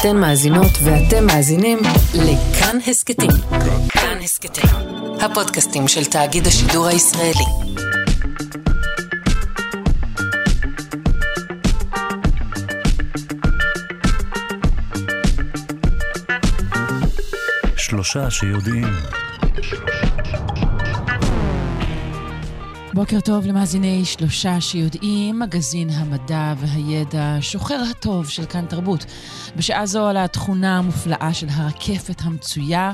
אתן מאזינות ואתם מאזינים לכאן הסכתים. כאן הסכתים, הפודקאסטים של תאגיד השידור הישראלי. שלושה שיודעים. בוקר טוב למאזיני שלושה שיודעים, מגזין המדע והידע, שוחר הטוב של כאן תרבות. בשעה זו על התכונה המופלאה של הרקפת המצויה,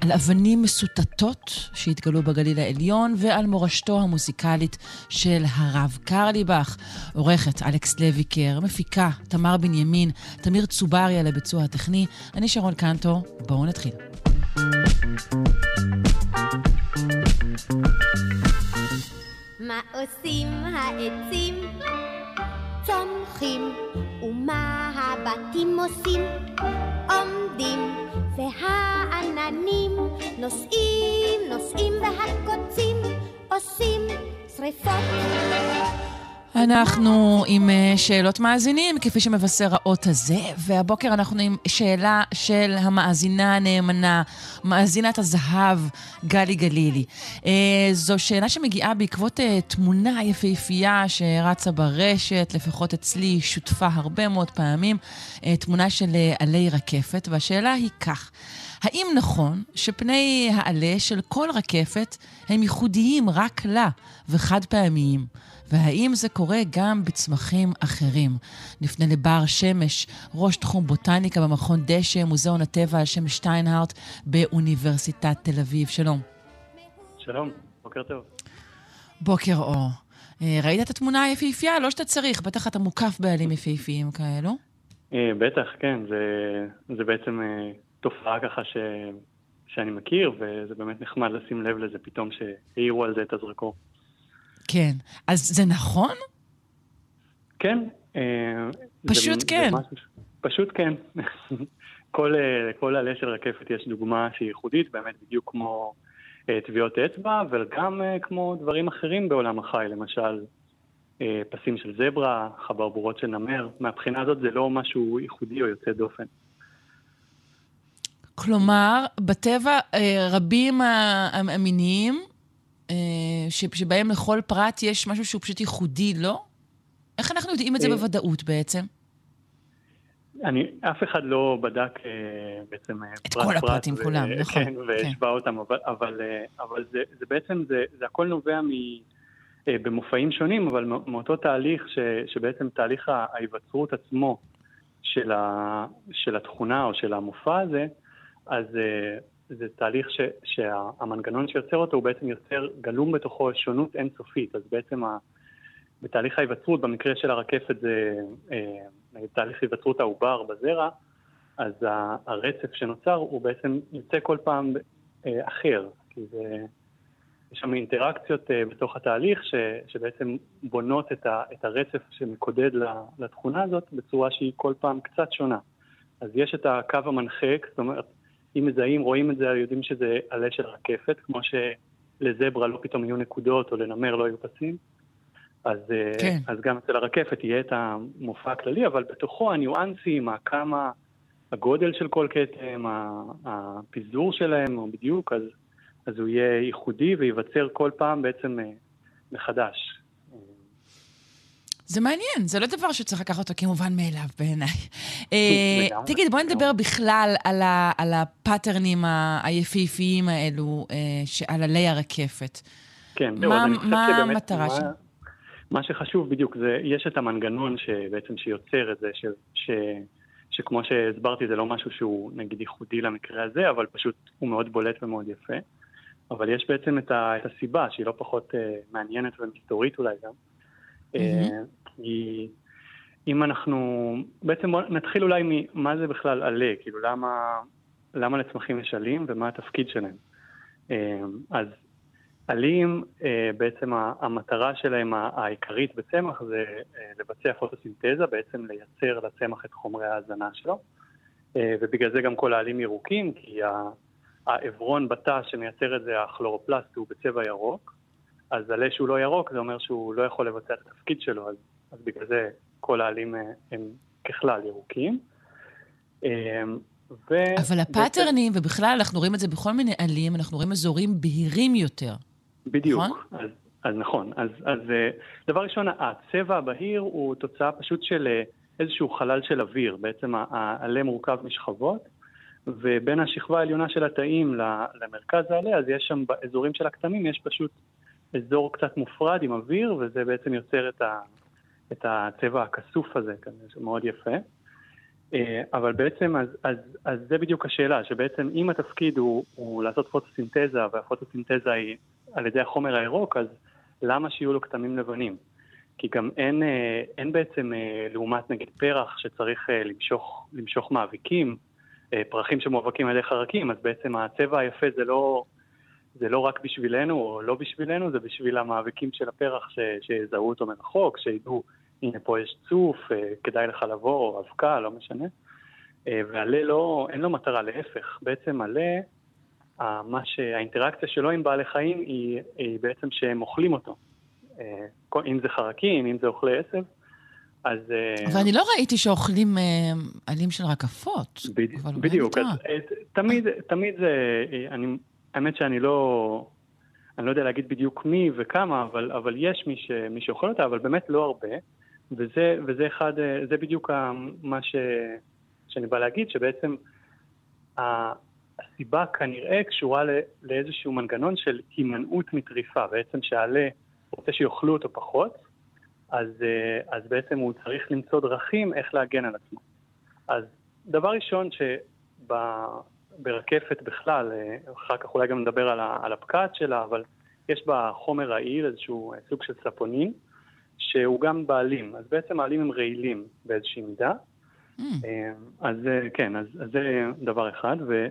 על אבנים מסוטטות שהתגלו בגליל העליון ועל מורשתו המוזיקלית של הרב קרליבך. עורכת אלכס לויקר, מפיקה תמר בנימין, תמיר צוברי על הביצוע הטכני, אני שרון קנטו, בואו נתחיל. מה עושים העצים? צומחים, ומה הבתים עושים? עומדים, והעננים נוסעים, נוסעים, והקוצים עושים שריפות. אנחנו עם אה, שאלות מאזינים, כפי שמבשר האות הזה, והבוקר אנחנו עם שאלה של המאזינה הנאמנה, מאזינת הזהב, גלי גלילי. אה, זו שאלה שמגיעה בעקבות אה, תמונה יפהפייה שרצה ברשת, לפחות אצלי, שותפה הרבה מאוד פעמים, תמונה של עלי רקפת, והשאלה היא כך: האם נכון שפני העלה של כל רקפת הם ייחודיים רק לה וחד פעמיים? והאם זה קורה גם בצמחים אחרים? נפנה לבר שמש, ראש תחום בוטניקה במכון דשא, מוזיאון הטבע על שם שטיינהארט באוניברסיטת תל אביב. שלום. שלום, בוקר טוב. בוקר אור. אה, ראית את התמונה היפהפייה? לא שאתה צריך, בטח אתה מוקף בעלים יפהפיים כאלו. אה, בטח, כן. זה, זה בעצם אה, תופעה ככה ש, שאני מכיר, וזה באמת נחמד לשים לב לזה פתאום שהעירו על זה את הזרקור. כן. אז זה נכון? כן. אה, פשוט זה, כן. זה משהו, פשוט כן. כל, אה, כל עלה של רקפת יש דוגמה שהיא ייחודית, באמת בדיוק כמו אה, טביעות אצבע, וגם כמו דברים אחרים בעולם החי, למשל פסים של זברה, חברבורות של נמר. מהבחינה הזאת זה לא משהו ייחודי או יוצא דופן. כלומר, בטבע רבים המיניים אה, שבהם לכל פרט יש משהו שהוא פשוט ייחודי, לא? איך אנחנו יודעים את זה אה, בוודאות בעצם? אני, אף אחד לא בדק אה, בעצם את פרט כל הפרטים ו- כולם, נכון. כן, והשווה כן. אותם, אבל, אבל, אבל זה, זה בעצם, זה, זה הכל נובע מ... במופעים שונים, אבל מאותו תהליך ש, שבעצם תהליך ההיווצרות עצמו של, ה, של התכונה או של המופע הזה, אז זה תהליך ש, שהמנגנון שיוצר אותו הוא בעצם יוצר גלום בתוכו שונות אינסופית, אז בעצם ה, בתהליך ההיווצרות, במקרה של הרקפת זה אה, תהליך היווצרות העובר בזרע, אז הרצף שנוצר הוא בעצם יוצא כל פעם אה, אחר, כי זה, יש שם אינטראקציות אה, בתוך התהליך ש, שבעצם בונות את, ה, את הרצף שמקודד לתכונה הזאת בצורה שהיא כל פעם קצת שונה. אז יש את הקו המנחה, זאת אומרת, אם מזהים, רואים את זה, יודעים שזה עלה של רקפת, כמו שלזברה לא פתאום יהיו נקודות או לנמר לא יהיו פסים. אז, אה, כן. אז גם אצל הרקפת יהיה את המופע הכללי, אבל בתוכו הניואנסים, כמה הגודל של כל כתם, הפיזור שלהם, או בדיוק, אז, אז הוא יהיה ייחודי וייווצר כל פעם בעצם אה, מחדש. זה מעניין, זה לא דבר שצריך לקחת אותו כמובן מאליו בעיניי. אה, תגיד, בוא נדבר בכלל על הפאטרנים היפהפיים האלו, אה, על עלי הרקפת. כן, מה המטרה שלו? מה שחשוב בדיוק, זה, יש את המנגנון שבעצם שיוצר את זה, ש, ש, שכמו שהסברתי, זה לא משהו שהוא נגיד ייחודי למקרה הזה, אבל פשוט הוא מאוד בולט ומאוד יפה. אבל יש בעצם את, ה, את הסיבה, שהיא לא פחות uh, מעניינת ומסתורית אולי גם, כי אם אנחנו, בעצם בוא נתחיל אולי ממה זה בכלל עלה, כאילו למה, למה לצמחים יש עלים ומה התפקיד שלהם. אה, אז עלים, אה, בעצם המטרה שלהם העיקרית בצמח זה אה, לבצע פוטוסינתזה, בעצם לייצר לצמח את חומרי ההזנה שלו. ובגלל זה גם כל העלים ירוקים, כי העברון בתא שמייצר את זה, הכלורופלסט, הוא בצבע ירוק, אז עלה שהוא לא ירוק זה אומר שהוא לא יכול לבצע את התפקיד שלו, אז, אז בגלל זה כל העלים אה, הם ככלל ירוקים. ו... אבל הפאטרנים, בעצם... ובכלל אנחנו רואים את זה בכל מיני עלים, אנחנו רואים אזורים בהירים יותר. בדיוק. נכון? אז, אז נכון. אז, אז דבר ראשון, הצבע הבהיר הוא תוצאה פשוט של איזשהו חלל של אוויר. בעצם העלה מורכב משכבות, ובין השכבה העליונה של התאים למרכז העלה, אז יש שם באזורים של הכתמים, יש פשוט אזור קצת מופרד עם אוויר, וזה בעצם יוצר את, ה, את הצבע הכסוף הזה, כזה, שמאוד יפה. אה, אבל בעצם, אז, אז, אז זה בדיוק השאלה, שבעצם אם התפקיד הוא, הוא לעשות פוטוסינתזה, והפוטוסינתזה היא על ידי החומר הירוק, אז למה שיהיו לו כתמים לבנים? כי גם אין, אה, אין בעצם, אה, לעומת נגיד פרח שצריך למשוך, למשוך מאביקים, פרחים שמואבקים על ידי חרקים, אז בעצם הצבע היפה זה לא, זה לא רק בשבילנו או לא בשבילנו, זה בשביל המאביקים של הפרח ש, שיזהו אותו מרחוק, שידעו, הנה פה יש צוף, כדאי לך לבוא, או אבקה, לא משנה. ועלה לא, אין לו מטרה, להפך. בעצם עלה, מה שהאינטראקציה שלו עם בעלי חיים היא, היא בעצם שהם אוכלים אותו. אם זה חרקים, אם זה אוכלי עשב. אז... אבל אני לא ראיתי שאוכלים עלים של רקפות. בדיוק, אז תמיד, תמיד זה, אני האמת שאני לא, אני לא יודע להגיד בדיוק מי וכמה, אבל, אבל יש מי, ש, מי שאוכל אותה, אבל באמת לא הרבה. וזה, וזה אחד, זה בדיוק מה ש, שאני בא להגיד, שבעצם הסיבה כנראה קשורה לאיזשהו מנגנון של הימנעות מטריפה. בעצם שהעלה רוצה שיאכלו אותו פחות, אז, אז בעצם הוא צריך למצוא דרכים איך להגן על עצמו. אז דבר ראשון, שב... ברקפת בכלל, אה, אחר כך אולי גם נדבר על, על הפקעת שלה, אבל יש בה חומר רעיל, איזשהו אה, סוג של ספונין, שהוא גם בעלים. אז בעצם העלים הם רעילים באיזושהי מידה. Mm. אה, אז כן, אז, אז זה דבר אחד. ו,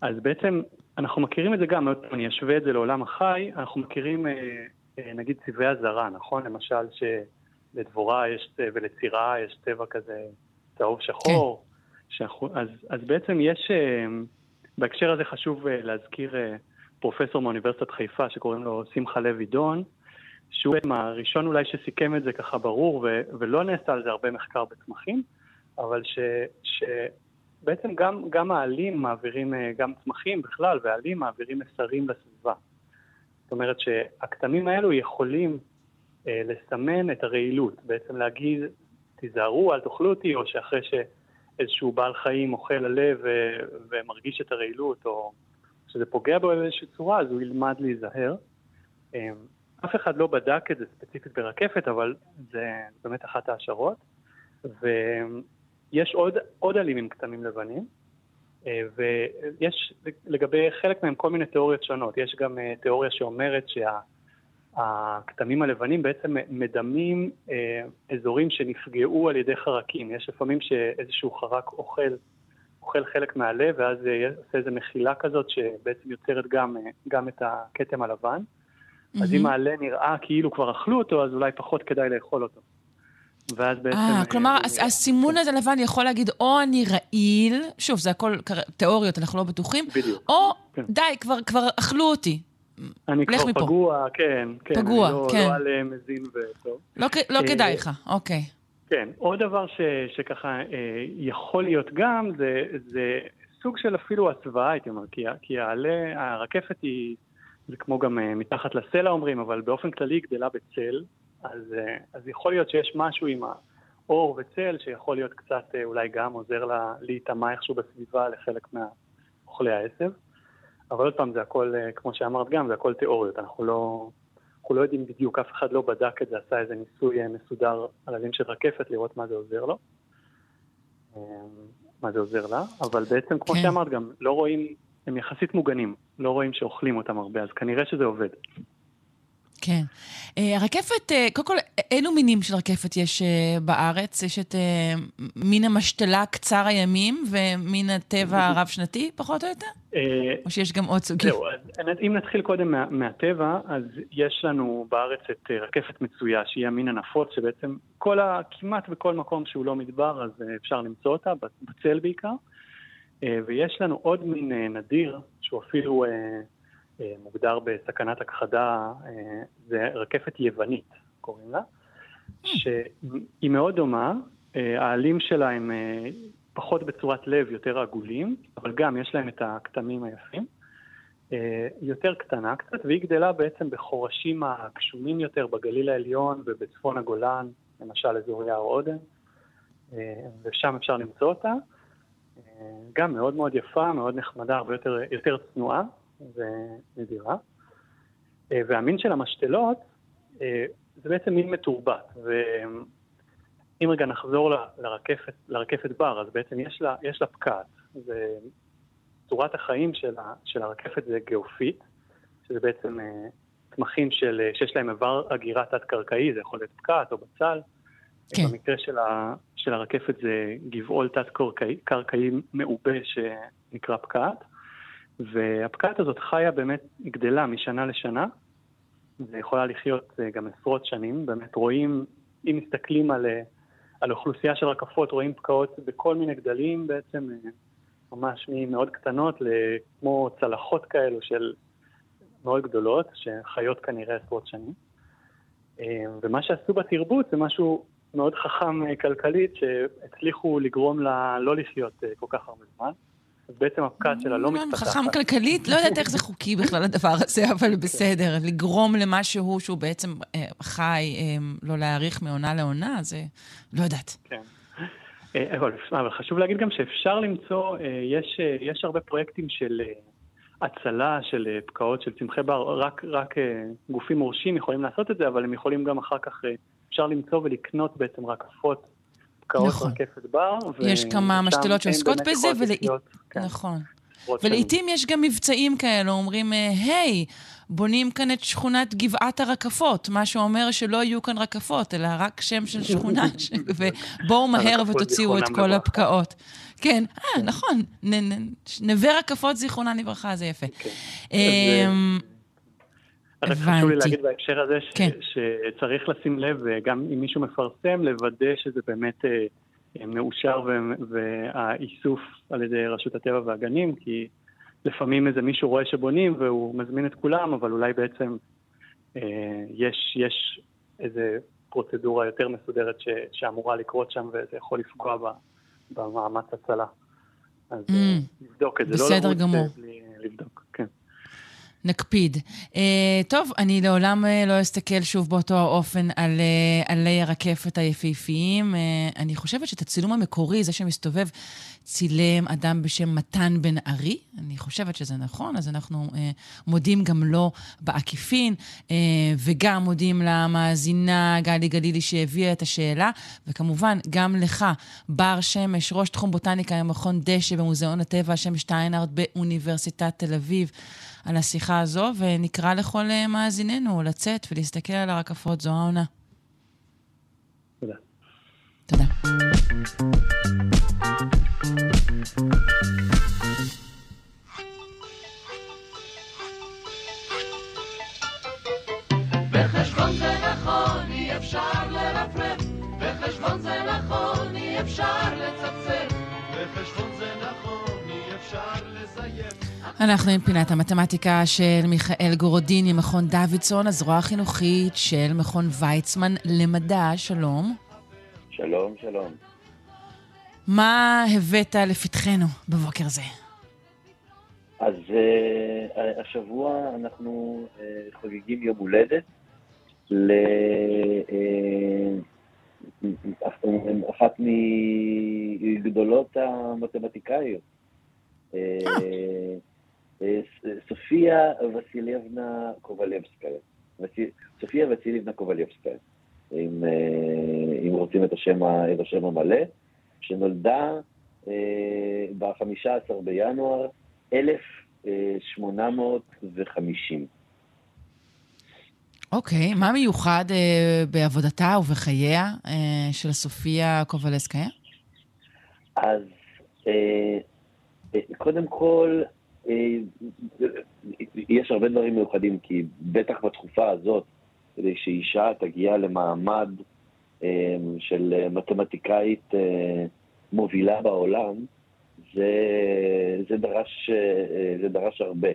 אז בעצם אנחנו מכירים את זה גם, אני אשווה את זה לעולם החי, אנחנו מכירים נגיד צבעי אזהרה, נכון? למשל שלדבורה יש, ולצירה יש צבע כזה צהוב שחור. כן. שאנחנו, אז, אז בעצם יש, אה, בהקשר הזה חשוב אה, להזכיר אה, פרופסור מאוניברסיטת חיפה שקוראים לו שמחה לוי דון, שהוא הראשון אולי שסיכם את זה ככה ברור, ו, ולא נעשה על זה הרבה מחקר בצמחים, אבל ש, שבעצם גם, גם העלים מעבירים, גם צמחים בכלל, והעלים מעבירים מסרים לסביבה. זאת אומרת שהכתמים האלו יכולים אה, לסמן את הרעילות, בעצם להגיד, תיזהרו, אל תאכלו אותי, או שאחרי ש... איזשהו בעל חיים אוכל הלב ומרגיש את הרעילות, או שזה פוגע בו באיזושהי צורה, אז הוא ילמד להיזהר. אמ, אף אחד לא בדק את זה ספציפית ברקפת, אבל זה באמת אחת ההשערות. ויש עוד, עוד עלים עם כתמים לבנים, אה, ויש לגבי חלק מהם כל מיני תיאוריות שונות. יש גם אה, תיאוריה שאומרת שה... הכתמים הלבנים בעצם מדמים אה, אזורים שנפגעו על ידי חרקים. יש לפעמים שאיזשהו חרק אוכל, אוכל חלק מהלב, ואז עושה איזו מחילה כזאת שבעצם יוצרת גם, אה, גם את הכתם הלבן. Mm-hmm. אז אם העלה נראה כאילו כבר אכלו אותו, אז אולי פחות כדאי לאכול אותו. ואז בעצם... אה, כלומר, אה, הסימון הזה לבן יכול להגיד, או אני רעיל, שוב, זה הכל תיאוריות, אנחנו לא בטוחים, בדיוק. או כן. די, כבר, כבר אכלו אותי. אני כבר מפה. פגוע, כן, כן. פגוע, לא, כן. לא על מזין וטוב. לא, לא אה, כדאי לך, אוקיי. כן, עוד דבר ש, שככה אה, יכול להיות גם, זה, זה סוג של אפילו הסוואה, הייתי אומר, כי, כי העלה, הרקפת היא, זה כמו גם אה, מתחת לסלע אומרים, אבל באופן כללי היא גדלה בצל, אז, אה, אז יכול להיות שיש משהו עם האור וצל שיכול להיות קצת אה, אולי גם עוזר לה להיטמע איכשהו בסביבה לחלק מאוכלי העשב. אבל עוד פעם, זה הכל, אה, כמו שאמרת גם, זה הכל תיאוריות. אנחנו לא, אנחנו לא יודעים בדיוק, אף אחד לא בדק את זה, עשה איזה ניסוי אה, מסודר על הדין של רקפת, לראות מה זה עוזר לו. אה, מה זה עוזר לה, אבל בעצם, כמו כן. שאמרת גם, לא רואים, הם יחסית מוגנים, לא רואים שאוכלים אותם הרבה, אז כנראה שזה עובד. כן. Uh, הרקפת, uh, קודם כל, אילו מינים של רקפת יש uh, בארץ? יש את מין המשתלה קצר הימים ומין הטבע הרב-שנתי, פחות או יותר? או שיש גם עוד סוגים? זהו, אם נתחיל קודם מה, מהטבע, אז יש לנו בארץ את רקפת מצויה, שהיא המין הנפוץ, שבעצם כל ה, כמעט בכל מקום שהוא לא מדבר, אז אפשר למצוא אותה, בצל בעיקר. ויש לנו עוד מין נדיר, שהוא אפילו... אה, מוגדר בסכנת הכחדה, אה, זה רקפת יוונית, קוראים לה, שהיא מאוד דומה, אה, העלים שלה הם פחות בצורת לב, יותר עגולים, אבל גם יש להם את הכתמים היפים. אה, יותר קטנה קצת, והיא גדלה בעצם בחורשים הגשומים יותר בגליל העליון ובצפון הגולן, למשל אזור יער אה, ושם אפשר למצוא אותה. אה, גם מאוד מאוד יפה, מאוד נחמדה, הרבה יותר, יותר צנועה ונדירה. והמין של המשתלות זה בעצם מין מתורבת. ואם רגע נחזור לרקפת, לרקפת בר, אז בעצם יש לה, יש לה פקעת. צורת החיים של, של הרקפת זה גיאופית, שזה בעצם אה, צמחים של, אה, שיש להם איבר אגירה תת-קרקעי, זה יכול להיות פקעת או בצל. כן. במקרה של, ה, של הרקפת זה גבעול תת-קרקעי מעובה שנקרא פקעת, והפקעת הזאת חיה באמת, גדלה משנה לשנה, ויכולה לחיות אה, גם עשרות שנים. באמת רואים, אם מסתכלים על, על אוכלוסייה של רקפות, רואים פקעות בכל מיני גדלים בעצם. ממש ממאוד קטנות לכמו צלחות כאלו של מאוד גדולות, שחיות כנראה עשרות שנים. אה, ומה שעשו בתרבות זה משהו מאוד חכם אה, כלכלית, שהצליחו לגרום לה לא לחיות אה, כל כך הרבה זמן. אז בעצם הפקעת שלה לא מתפתחת. חכם כלכלית? לא יודעת איך זה חוקי בכלל הדבר הזה, אבל בסדר. לגרום למשהו שהוא בעצם חי, לא להאריך מעונה לעונה, זה... לא יודעת. כן. אה, אבל, אבל חשוב להגיד גם שאפשר למצוא, אה, יש, אה, יש הרבה פרויקטים של הצלה של פקעות של צמחי בר, רק, רק גופים מורשים יכולים לעשות את זה, אבל הם יכולים גם אחר כך, אפשר למצוא ולקנות בעצם רקפות, פקעות נכון. רקפת בר. יש כמה משתלות שעוסקות בזה, ול... כן. נכון. ולעיתים יש גם מבצעים כאלה, אומרים, היי, בונים כאן את שכונת גבעת הרקפות, מה שאומר שלא יהיו כאן רקפות, אלא רק שם של שכונה, ובואו מהר ותוציאו את כל הפקעות. כן, אה, נכון, נווה רקפות זיכרונן לברכה, זה יפה. רק חשוב לי להגיד בהקשר הזה כן. שצריך לשים לב, גם אם מישהו מפרסם, לוודא שזה באמת אה, מאושר והאיסוף על ידי רשות הטבע והגנים, כי לפעמים איזה מישהו רואה שבונים והוא מזמין את כולם, אבל אולי בעצם אה, יש, יש איזה פרוצדורה יותר מסודרת ש, שאמורה לקרות שם וזה יכול לפגוע ב, במאמץ הצלה. אז mm, לבדוק את זה, לא לרוץ. בלי לבדוק, כן. נקפיד. Uh, טוב, אני לעולם uh, לא אסתכל שוב באותו האופן על uh, עלי הרקפת היפהפיים. Uh, אני חושבת שאת הצילום המקורי, זה שמסתובב, צילם אדם בשם מתן בן ארי. אני חושבת שזה נכון, אז אנחנו uh, מודים גם לו בעקיפין, uh, וגם מודים למאזינה גלי גלילי שהביאה את השאלה, וכמובן, גם לך, בר שמש, ראש תחום בוטניקה במכון דשא במוזיאון הטבע, שם שטיינארט באוניברסיטת תל אביב. על השיחה הזו, ונקרא לכל אה, מאזיננו לצאת ולהסתכל על הרקפות, זו העונה. תודה. תודה. בחשבון זה נכון, אי אפשר לרפרף, בחשבון זה נכון, אי אפשר לצפצף, בחשבון אנחנו עם פינת המתמטיקה של מיכאל גורודין ממכון דוידסון, הזרוע החינוכית של מכון ויצמן למדע. שלום. שלום, שלום. מה הבאת לפתחנו בבוקר זה? אז uh, השבוע אנחנו uh, חוגגים יום הולדת לאחת uh, מגדולות המתמטיקאיות. Uh, אה, סופיה וסיליבנה קובלבסקיה. סופיה וסיליבנה קובלבסקיה, אם, אה, אם רוצים את השם, את השם המלא, שנולדה אה, ב-15 בינואר 1850. אוקיי, okay, מה מיוחד אה, בעבודתה ובחייה אה, של סופיה קובלסקיה? אז אה, קודם כל, אה, יש הרבה דברים מיוחדים, כי בטח בתקופה הזאת, כדי שאישה תגיע למעמד אה, של מתמטיקאית אה, מובילה בעולם, זה, זה, דרש, זה דרש הרבה.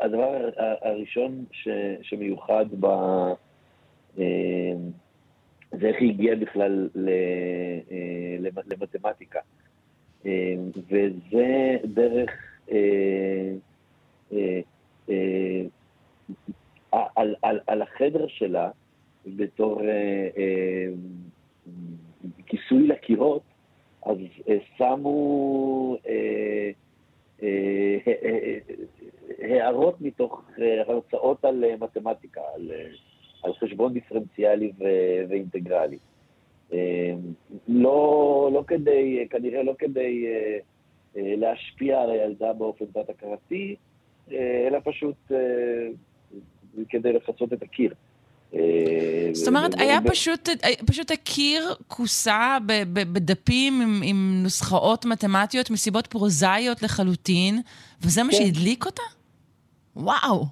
הדבר הראשון שמיוחד ב... אז איך היא הגיעה בכלל למתמטיקה. וזה דרך על, על, על החדר שלה, בתור כיסוי לקירות, אז שמו הערות מתוך הרצאות על מתמטיקה, על, על חשבון דיפרנציאלי ו- ואינטגרלי. לא, לא כדי, כנראה לא כדי להשפיע על הילדה באופן תת-הכרתי, אלא פשוט כדי לפצות את הקיר. זאת אומרת, היה פשוט, פשוט הקיר כוסה בדפים עם, עם נוסחאות מתמטיות מסיבות פרוזאיות לחלוטין, וזה מה כן. שהדליק אותה? וואו.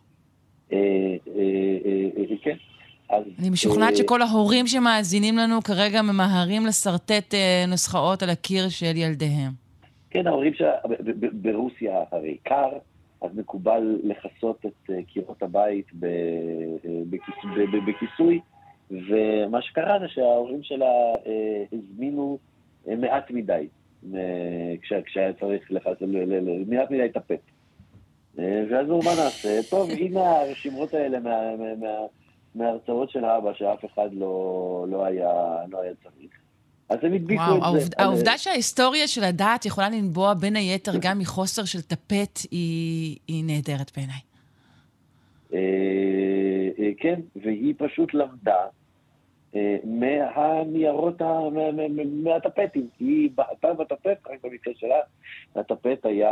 כן. אני משוכנעת שכל ההורים שמאזינים לנו כרגע ממהרים לשרטט נוסחאות על הקיר של ילדיהם. כן, ההורים שלה, ברוסיה הרי קר, אז מקובל לכסות את קירות הבית בכיסוי, ומה שקרה זה שההורים שלה הזמינו מעט מדי, כשהיה צריך לכסות, מעט מדי טפט. ואז הוא, מה נעשה? טוב, הנה הרשימות האלה מההרצאות של אבא, שאף אחד לא, לא, היה, לא היה צריך. אז הם הדביקו את זה. וואו, העובדה שההיסטוריה של הדת יכולה לנבוע בין היתר גם מחוסר של טפט, היא, היא נהדרת בעיניי. כן, והיא פשוט למדה מהניירות, מהטפטים. היא בעטה בטפט, רק במקרה שלה, הטפט היה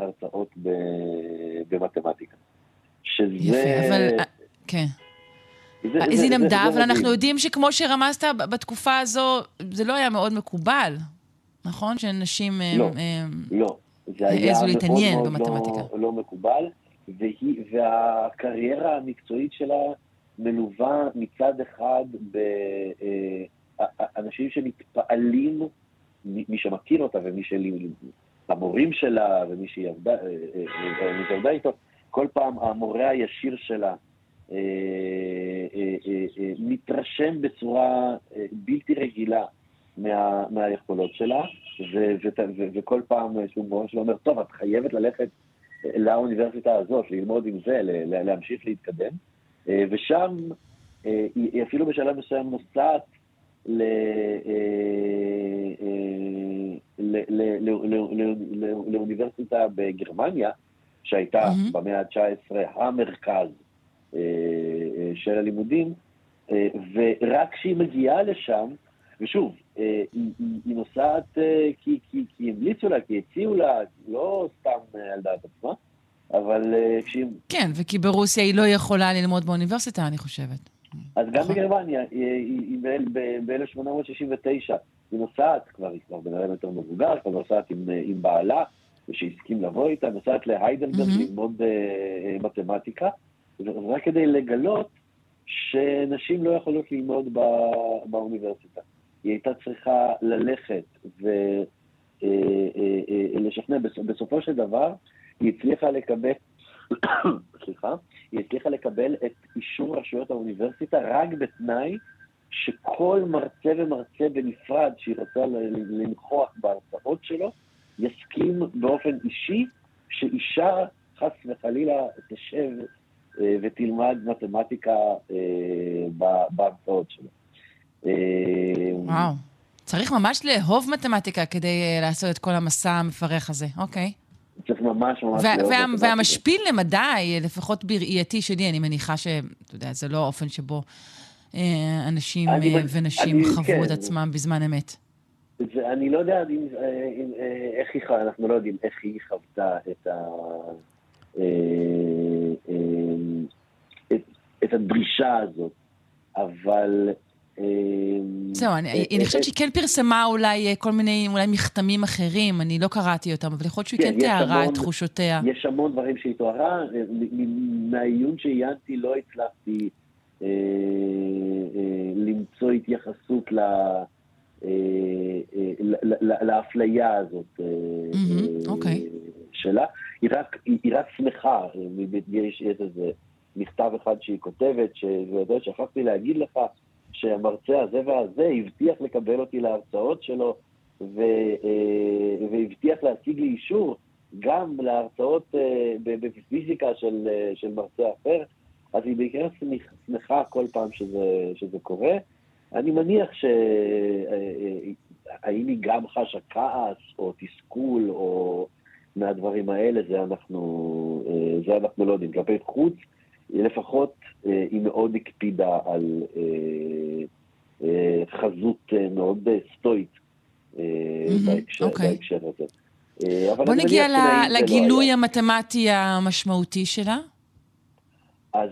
הרצאות במתמטיקה. שזה... יפה, אבל... כן. אז היא למדה, אבל אנחנו יודעים שכמו שרמזת בתקופה הזו, זה לא היה מאוד מקובל, נכון? שנשים לא, לא. העזו להתעניין במתמטיקה. לא, לא מקובל, והיא, והקריירה המקצועית שלה מלווה מצד אחד באנשים שמתפעלים, מי שמכיר אותה ומי המורים שלה ומי שהיא עבדה איתו, כל פעם המורה הישיר שלה אה, אה, אה, מתרשם בצורה בלתי רגילה מה, מהיכולות שלה, ו, ו, ו, וכל פעם שהוא מורה שלו אומר, טוב, את חייבת ללכת לאוניברסיטה הזאת, ללמוד עם זה, להמשיך להתקדם, ושם היא אפילו בשלב מסוים נוסעת. לאוניברסיטה בגרמניה, שהייתה. במאה ה-19 המרכז אה, אה, של הלימודים, אה, ורק כשהיא מגיעה לשם, ושוב, היא, היא נוסעת כי, כי, כי המליצו לה, כי הציעו לה, לא סתם על דעת עצמה, אבל כשהיא... כן, וכי ברוסיה היא לא יכולה ללמוד באוניברסיטה, אני חושבת. אז גם נכון. בגרמניה, היא ב-1869, היא נוסעת, כבר היא כבר בן אדם יותר מבוגר, כבר נוסעת עם, עם בעלה, ושהסכים לבוא איתה, נוסעת להיידלברג mm-hmm. ללמוד מתמטיקה, רק כדי לגלות שנשים לא יכולות ללמוד בא, באוניברסיטה. היא הייתה צריכה ללכת ולשכנע. בסופו של דבר, היא הצליחה לקבל, סליחה, היא הצליחה לקבל את אישור רשויות האוניברסיטה רק בתנאי שכל מרצה ומרצה בנפרד שהיא רוצה לנכוח בהרצאות שלו, יסכים באופן אישי שאישה, חס וחלילה, תשב אה, ותלמד מתמטיקה אה, בהרצאות שלו. אה, וואו. צריך ממש לאהוב מתמטיקה כדי לעשות את כל המסע המפרך הזה, אוקיי. צריך ממש ממש לאהוב מתמטיקה. והמשפיל למדי, לפחות בראייתי שלי, אני מניחה שאתה יודע, זה לא האופן שבו אנשים ונשים חוו כן. את עצמם בזמן אמת. אני לא יודע איך היא חווה, אנחנו לא יודעים איך היא חוותה את ה... את, את הדרישה הזאת, אבל... אה, זהו, אני, אה, אני חושבת שהיא כן פרסמה אולי אה, כל מיני, אולי מכתמים אחרים, אני לא קראתי אותם, אבל יכול להיות שהיא כן, כן תיארה את תחושותיה. יש המון דברים שהיא תוארה, מהעיון שעיינתי לא הצלחתי אה, אה, למצוא התייחסות. לאפליה הזאת אוקיי. שלה. היא רק שמחה, יש איזה מכתב אחד שהיא כותבת, שכחתי להגיד לך שהמרצה הזה והזה הבטיח לקבל אותי להרצאות שלו, ו, אה, והבטיח להשיג לי אישור גם להרצאות אה, בפיזיקה של, אה, של מרצה אחר, אז היא בעיקר שמחה כל פעם שזה, שזה קורה. אני מניח שהאם היא גם חשה כעס או תסכול או מהדברים האלה, זה אנחנו, זה אנחנו לא יודעים. כלפי חוץ, לפחות היא מאוד הקפידה על חזות מאוד סטואית בהקשר, אוקיי. בהקשר הזה. בוא נגיע לגילוי המתמטי המשמעותי שלה. אז.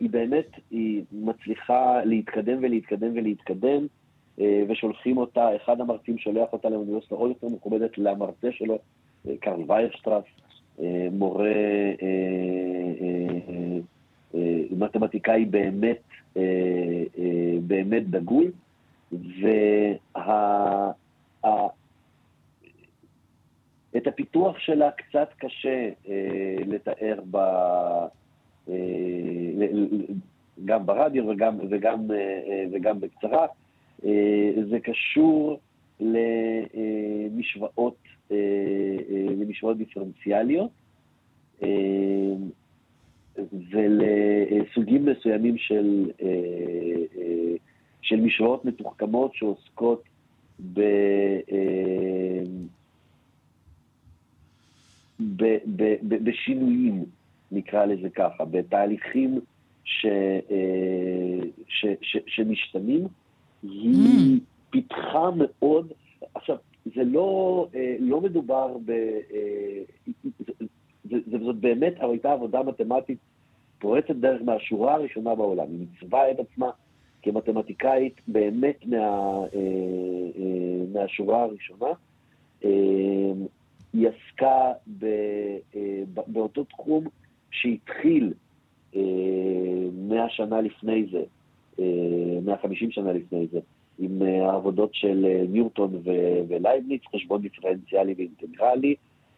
היא באמת, היא מצליחה להתקדם ולהתקדם ולהתקדם, ושולחים אותה, אחד המרצים שולח אותה לאוניברסיטה עוד יותר מכובדת למרצה שלו, קרל ויירשטרס, מורה מתמטיקאי באמת, באמת דגול, וה... את הפיתוח שלה קצת קשה אה, לתאר ב, אה, גם ברדיו וגם, וגם, אה, וגם בקצרה. אה, זה קשור למשוואות, אה, אה, למשוואות דיפרנציאליות אה, ולסוגים מסוימים של, אה, אה, של משוואות מתוחכמות שעוסקות ב... אה, ב, ב, ב, בשינויים, נקרא לזה ככה, בתהליכים ש, אה, ש, ש, שמשתנים, היא mm. פיתחה מאוד, זה לא, אה, לא מדובר ב... אה, זאת באמת הייתה עבודה מתמטית פורצת דרך מהשורה הראשונה בעולם. היא ניצבה את עצמה כמתמטיקאית באמת מה, מהשורה הראשונה. היא עסקה ב, אה, באותו תחום שהתחיל אה, מאה שנה לפני זה, אה, מאה חמישים שנה לפני זה, עם העבודות של ניוטון ולייבניץ, חשבון דיפרנציאלי ואינטגרלי,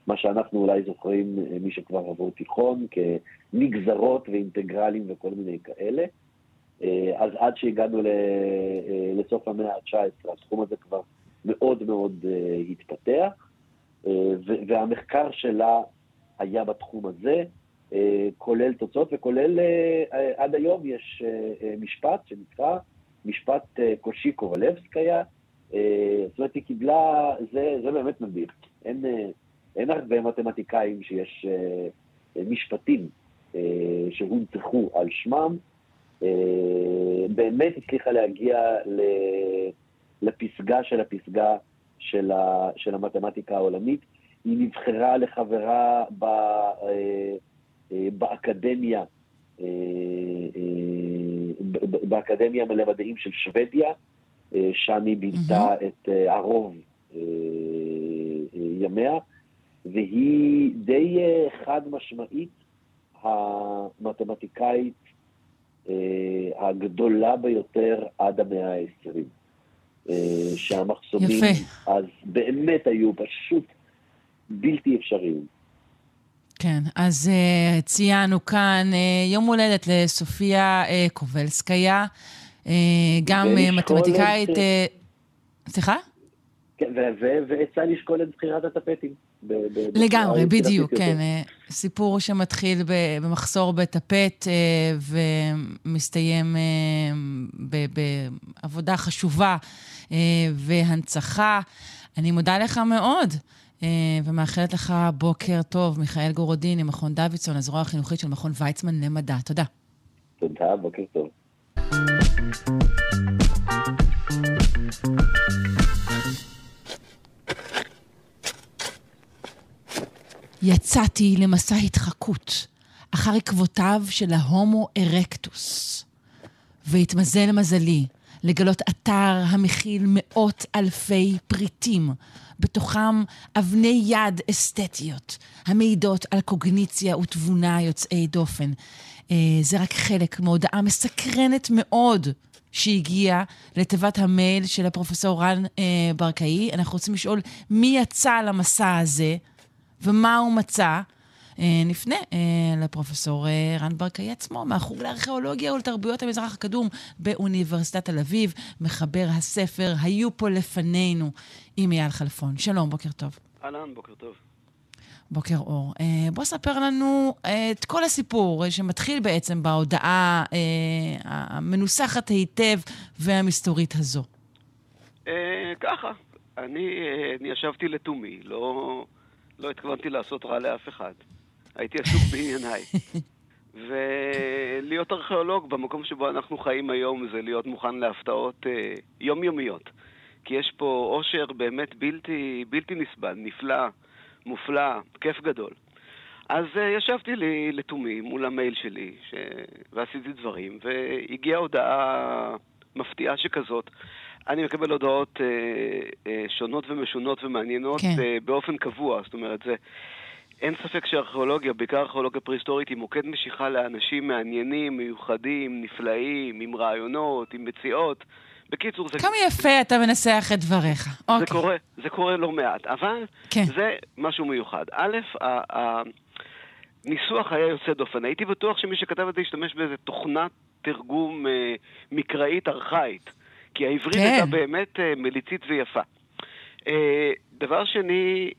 מה שאנחנו אולי זוכרים, מי שכבר עבור תיכון, כנגזרות ואינטגרלים וכל מיני כאלה. אז עד שהגענו לסוף המאה ה-19, התחום הזה כבר מאוד מאוד התפתח. אה, והמחקר שלה היה בתחום הזה, אה, כולל תוצאות וכולל אה, עד היום יש משפט שנקרא משפט קושי קובלבסקיה, זאת אומרת היא קיבלה, זה, זה באמת נדיר, אין, אין הרבה מתמטיקאים שיש משפטים שהונצחו על שמם, באמת הצליחה להגיע לפסגה של הפסגה של, ה, של המתמטיקה העולמית. היא נבחרה לחברה ב, אה, אה, באקדמיה, אה, באקדמיה למדעים של שוודיה, שם היא בילתה. את הרוב ימיה, והיא די חד משמעית המתמטיקאית הגדולה ביותר עד המאה העשרים. אה, שהמחסומים יפה. אז באמת היו פשוט בלתי אפשריים. כן, אז uh, ציינו כאן uh, יום הולדת לסופיה uh, קובלסקיה, uh, גם uh, מתמטיקאית... Uh, סליחה? כן, ועצה לשקול את בחירת הטפטים. לגמרי, בדיוק, כן. סיפור שמתחיל במחסור בטפט ומסתיים בעבודה חשובה והנצחה. אני מודה לך מאוד. ומאחלת לך בוקר טוב, מיכאל גורודיני, מכון דוידסון, הזרוע החינוכית של מכון ויצמן למדע. תודה. תודה, בוקר טוב. יצאתי למסע התחקות אחר עקבותיו של ההומו ארקטוס. והתמזל מזלי לגלות אתר המכיל מאות אלפי פריטים, בתוכם אבני יד אסתטיות, המעידות על קוגניציה ותבונה יוצאי דופן. אה, זה רק חלק מהודעה מסקרנת מאוד שהגיעה לתיבת המייל של הפרופסור רן אה, ברקאי. אנחנו רוצים לשאול מי יצא למסע הזה, ומה הוא מצא. נפנה לפרופסור רן ברקאי עצמו, מהחוג לארכיאולוגיה ולתרבויות המזרח הקדום באוניברסיטת תל אביב, מחבר הספר "היו פה לפנינו" עם אייל חלפון. שלום, בוקר טוב. אהלן, בוקר טוב. בוקר אור. בוא ספר לנו את כל הסיפור שמתחיל בעצם בהודעה המנוסחת היטב והמסתורית הזו. ככה, אני, אני ישבתי לתומי, לא, לא התכוונתי לעשות רע לאף אחד. הייתי עסוק בענייניי. ולהיות ארכיאולוג במקום שבו אנחנו חיים היום זה להיות מוכן להפתעות אה, יומיומיות. כי יש פה עושר באמת בלתי, בלתי נסבל, נפלא, מופלא, כיף גדול. אז uh, ישבתי לי לתומי מול המייל שלי, ש... ועשיתי דברים, והגיעה הודעה מפתיעה שכזאת. אני מקבל הודעות uh, uh, שונות ומשונות ומעניינות כן. uh, באופן קבוע, זאת אומרת, זה... אין ספק שארכיאולוגיה, בעיקר ארכיאולוגיה פרה-היסטורית, היא מוקד משיכה לאנשים מעניינים, מיוחדים, נפלאים, עם רעיונות, עם מציאות. בקיצור, זה... כמה יפה אתה מנסח את דבריך. זה אוקיי. קורה, זה קורה לא מעט, אבל כן. זה משהו מיוחד. א', הניסוח היה יוצא דופן. הייתי בטוח שמי שכתב את זה השתמש באיזה תוכנת תרגום אה, מקראית ארכאית, כי העברית כן. הייתה באמת אה, מליצית ויפה. אה, דבר שני,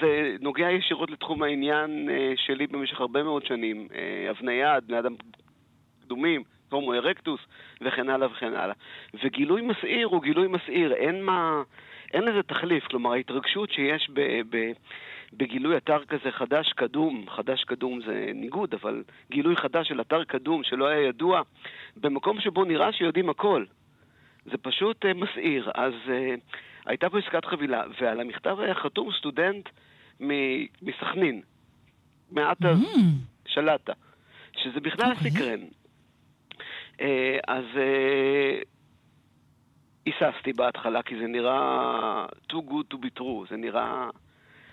זה נוגע ישירות לתחום העניין אה, שלי במשך הרבה מאוד שנים. אה, אבני יד, בני אדם קדומים, הומו ארקטוס, וכן הלאה וכן הלאה. וגילוי מסעיר הוא גילוי מסעיר, אין מה... אין לזה תחליף, כלומר ההתרגשות שיש ב, ב, בגילוי אתר כזה חדש קדום, חדש קדום זה ניגוד, אבל גילוי חדש של אתר קדום שלא היה ידוע, במקום שבו נראה שיודעים הכל. זה פשוט uh, מסעיר. אז uh, הייתה פה עסקת חבילה, ועל המכתב היה חתום סטודנט מסכנין, מעטה mm. שלטה, שזה בכלל אוקיי. סקרן. אה, אז אה, היססתי בהתחלה, כי זה נראה too good to be true, זה נראה...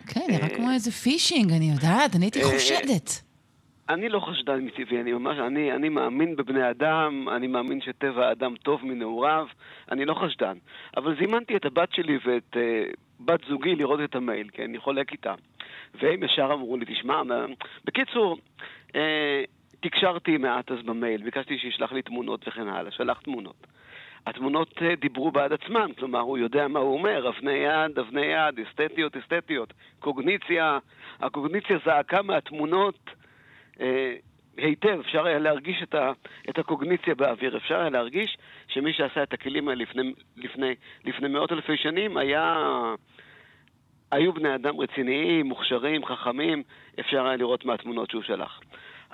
כן, נראה כמו איזה פישינג, אני יודעת, אני הייתי חושדת. אני לא חשדן מטבעי, אני ממש, אני, אני מאמין בבני אדם, אני מאמין שטבע האדם טוב מנעוריו, אני לא חשדן. אבל זימנתי את הבת שלי ואת uh, בת זוגי לראות את המייל, כי אני חולק איתה. והם ישר אמרו לי, תשמע, מה... בקיצור, uh, תקשרתי מעט אז במייל, ביקשתי שישלח לי תמונות וכן הלאה, שלח תמונות. התמונות uh, דיברו בעד עצמן, כלומר, הוא יודע מה הוא אומר, אבני יד, אבני יד, אסתטיות, אסתטיות, קוגניציה, הקוגניציה זעקה מהתמונות. אה, היטב, אפשר היה להרגיש את, ה, את הקוגניציה באוויר, אפשר היה להרגיש שמי שעשה את הכלים האלה לפני, לפני, לפני מאות אלפי שנים היה... היו בני אדם רציניים, מוכשרים, חכמים, אפשר היה לראות מהתמונות שהוא שלח.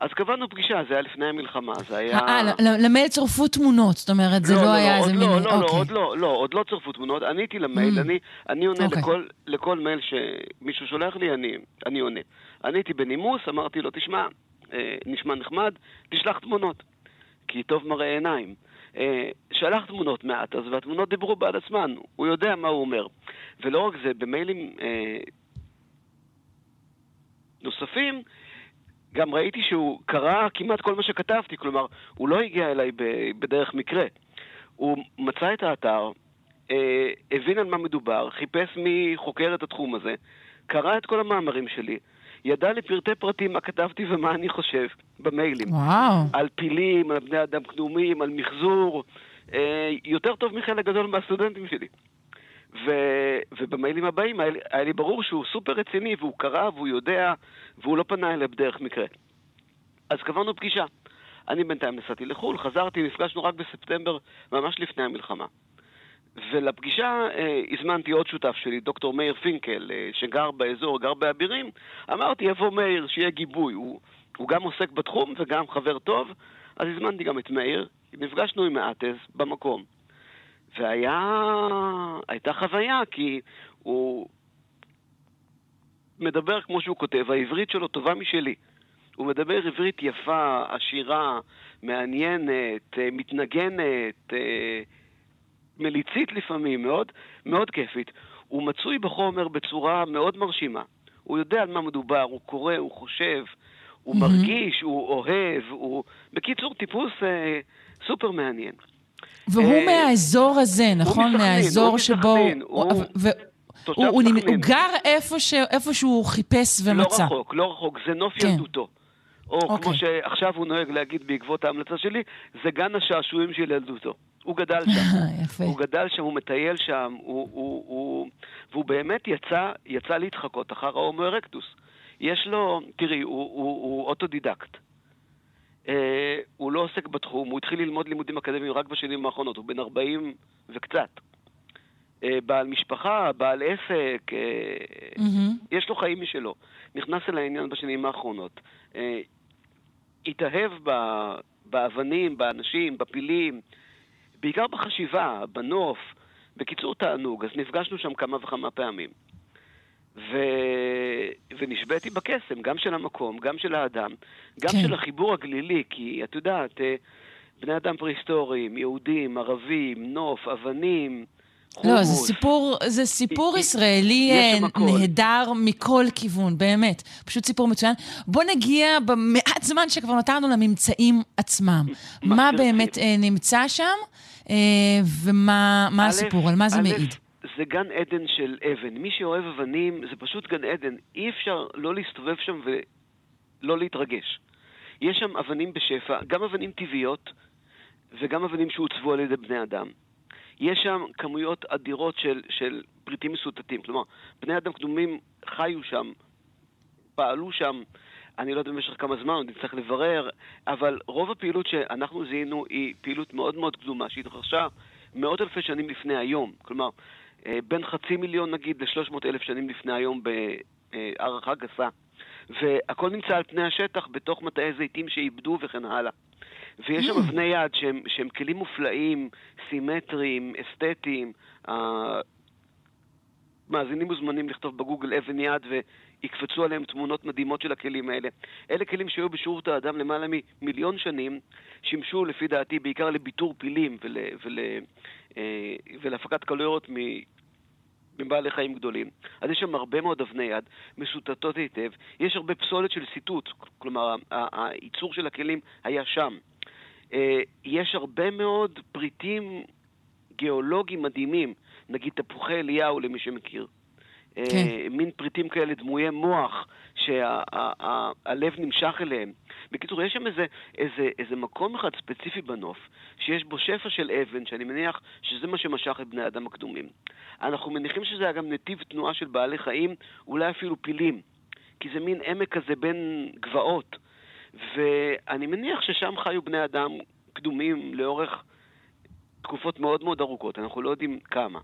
אז קבענו פגישה, זה היה לפני המלחמה, זה היה... אה, למייל צורפו תמונות, זאת אומרת, זה לא, לא, לא היה איזה מין... לא, לא, לא, אוקיי. עוד לא, לא, עוד לא צורפו תמונות. עניתי למייל, mm. אני, אני עונה אוקיי. לכל, לכל מייל שמישהו שולח לי, אני, אני עונה. עניתי בנימוס, אמרתי לו, תשמע, אה, נשמע נחמד, תשלח תמונות, כי טוב מראה עיניים. אה, שלח תמונות מעט, אז והתמונות דיברו בעד עצמן, הוא יודע מה הוא אומר. ולא רק זה, במיילים אה, נוספים, גם ראיתי שהוא קרא כמעט כל מה שכתבתי, כלומר, הוא לא הגיע אליי בדרך מקרה. הוא מצא את האתר, אה, הבין על מה מדובר, חיפש מי חוקר את התחום הזה, קרא את כל המאמרים שלי, ידע לפרטי פרטים מה כתבתי ומה אני חושב במיילים. וואו. על פילים, על בני אדם קדומים, על מחזור, אה, יותר טוב מחלק גדול מהסטודנטים שלי. ו, ובמיילים הבאים היה, היה לי ברור שהוא סופר רציני, והוא קרא, והוא יודע, והוא לא פנה אליי בדרך מקרה. אז קבענו פגישה. אני בינתיים נסעתי לחו"ל, חזרתי, נפגשנו רק בספטמבר, ממש לפני המלחמה. ולפגישה אה, הזמנתי עוד שותף שלי, דוקטור מאיר פינקל, אה, שגר באזור, גר באבירים. אמרתי, יבוא מאיר, שיהיה גיבוי. הוא, הוא גם עוסק בתחום וגם חבר טוב, אז הזמנתי גם את מאיר. נפגשנו עם מעטז במקום. והייתה חוויה, כי הוא מדבר כמו שהוא כותב, העברית שלו טובה משלי. הוא מדבר עברית יפה, עשירה, מעניינת, אה, מתנגנת, אה, מליצית לפעמים, מאוד, מאוד כיפית. הוא מצוי בחומר בצורה מאוד מרשימה. הוא יודע על מה מדובר, הוא קורא, הוא חושב, הוא mm-hmm. מרגיש, הוא אוהב, הוא... בקיצור, טיפוס אה, סופר מעניין. והוא אה, מהאזור הזה, נכון? הוא מהאזור שבו... הוא... ו... תושב הוא, הוא, סכנין. הוא גר איפה, ש, איפה שהוא חיפש ומצא. לא רחוק, לא רחוק, זה נוף כן. ילדותו. או כמו אוקיי. שעכשיו הוא נוהג להגיד בעקבות ההמלצה שלי, זה גן השעשועים של ילדותו. הוא גדל שם. יפה. הוא גדל שם, הוא מטייל שם, הוא, הוא, הוא, והוא באמת יצא, יצא להתחקות אחר ההומו ארקטוס. יש לו, תראי, הוא, הוא, הוא אוטודידקט. אה, הוא לא עוסק בתחום, הוא התחיל ללמוד לימודים אקדמיים רק בשנים האחרונות, הוא בן 40 וקצת. אה, בעל משפחה, בעל עסק, אה, מהמם. יש לו חיים משלו. נכנס אל העניין בשנים האחרונות. אה, התאהב ב- באבנים, באנשים, בפילים, בעיקר בחשיבה, בנוף. בקיצור, תענוג. אז נפגשנו שם כמה וכמה פעמים. ו... ונשבעתי בקסם, גם של המקום, גם של האדם, גם כן. של החיבור הגלילי, כי את יודעת, אה, בני אדם פרהיסטוריים, יהודים, ערבים, נוף, אבנים. לא, זה סיפור, זה סיפור יש ישראלי שם אה. נהדר מכל כיוון, באמת. פשוט סיפור מצוין. בוא נגיע במעט זמן שכבר נתנו לממצאים עצמם. מה. באמת אה, נמצא שם, אה, ומה הסיפור, על מה זה מעיד. זה גן עדן של אבן. מי שאוהב אבנים, זה פשוט גן עדן. אי אפשר לא להסתובב שם ולא להתרגש. יש שם אבנים בשפע, גם אבנים טבעיות וגם אבנים שהוצבו על ידי בני אדם. יש שם כמויות אדירות של, של פריטים מסוטטים. כלומר, בני אדם קדומים חיו שם, פעלו שם, אני לא יודע במשך כמה זמן, עוד נצטרך לברר, אבל רוב הפעילות שאנחנו זיהינו היא פעילות מאוד מאוד קדומה, שהתרחשה מאות אלפי שנים לפני היום. כלומר, אה, בין חצי מיליון נגיד ל-300 אלף שנים לפני היום בהערכה גסה. והכל נמצא על פני השטח בתוך מטעי זיתים שאיבדו וכן הלאה. ויש שם אבני יד שהם, שהם כלים מופלאים, סימטריים, אסתטיים. המאזינים מוזמנים לכתוב בגוגל אבן יד ויקפצו עליהם תמונות מדהימות של הכלים האלה. אלה כלים שהיו בשירות האדם למעלה ממיליון שנים, שימשו לפי דעתי בעיקר לביטור פילים ול, ול, אה, ולהפקת קלוריות מ... מבעלי חיים גדולים. אז יש שם הרבה מאוד אבני יד, מסוטטות היטב. יש הרבה פסולת של סיטוט, כלומר, הייצור של הכלים היה שם. אה, יש הרבה מאוד פריטים גיאולוגיים מדהימים, נגיד תפוחי אליהו למי שמכיר. כן. אה, מין פריטים כאלה דמויי מוח שהלב נמשך אליהם. בקיצור, יש שם איזה, איזה, איזה מקום אחד ספציפי בנוף, שיש בו שפע של אבן, שאני מניח שזה מה שמשך את בני האדם הקדומים. אנחנו מניחים שזה היה גם נתיב תנועה של בעלי חיים, אולי אפילו פילים, כי זה מין עמק כזה בין גבעות. ואני מניח ששם חיו בני אדם קדומים לאורך תקופות מאוד מאוד ארוכות, אנחנו לא יודעים כמה.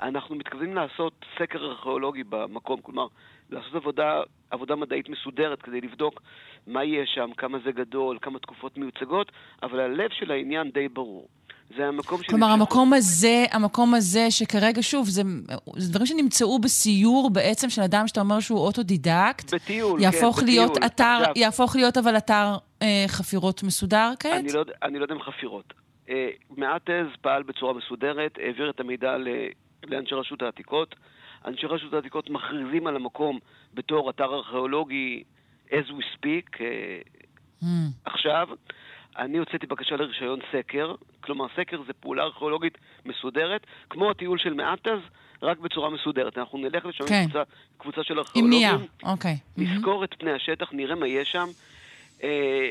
אנחנו מתכוונים לעשות סקר ארכיאולוגי במקום, כלומר, לעשות עבודה, עבודה מדעית מסודרת כדי לבדוק מה יהיה שם, כמה זה גדול, כמה תקופות מיוצגות, אבל הלב של העניין די ברור. זה המקום של... כלומר, המקום הזה, המקום הזה שכרגע, שוב, זה, זה דברים שנמצאו בסיור בעצם של אדם שאתה אומר שהוא אוטודידקט. בטיול, יהפוך כן, להיות בטיול. אתר, עכשיו, יהפוך להיות אבל אתר אה, חפירות מסודר כעת? אני לא, אני לא יודע אם חפירות. אה, מעטז פעל בצורה מסודרת, העביר את המידע ל- לאנשי רשות העתיקות. אנשי רשות העתיקות מכריזים על המקום בתור אתר ארכיאולוגי as we speak. אה, Hmm. עכשיו, אני הוצאתי בקשה לרישיון סקר, כלומר סקר זה פעולה ארכיאולוגית מסודרת, כמו הטיול של מעטז, רק בצורה מסודרת. אנחנו נלך לשם כן. עם קבוצה, קבוצה של עם ארכיאולוגים. נייר, אוקיי. נסקור את פני השטח, נראה מה יש שם. אה,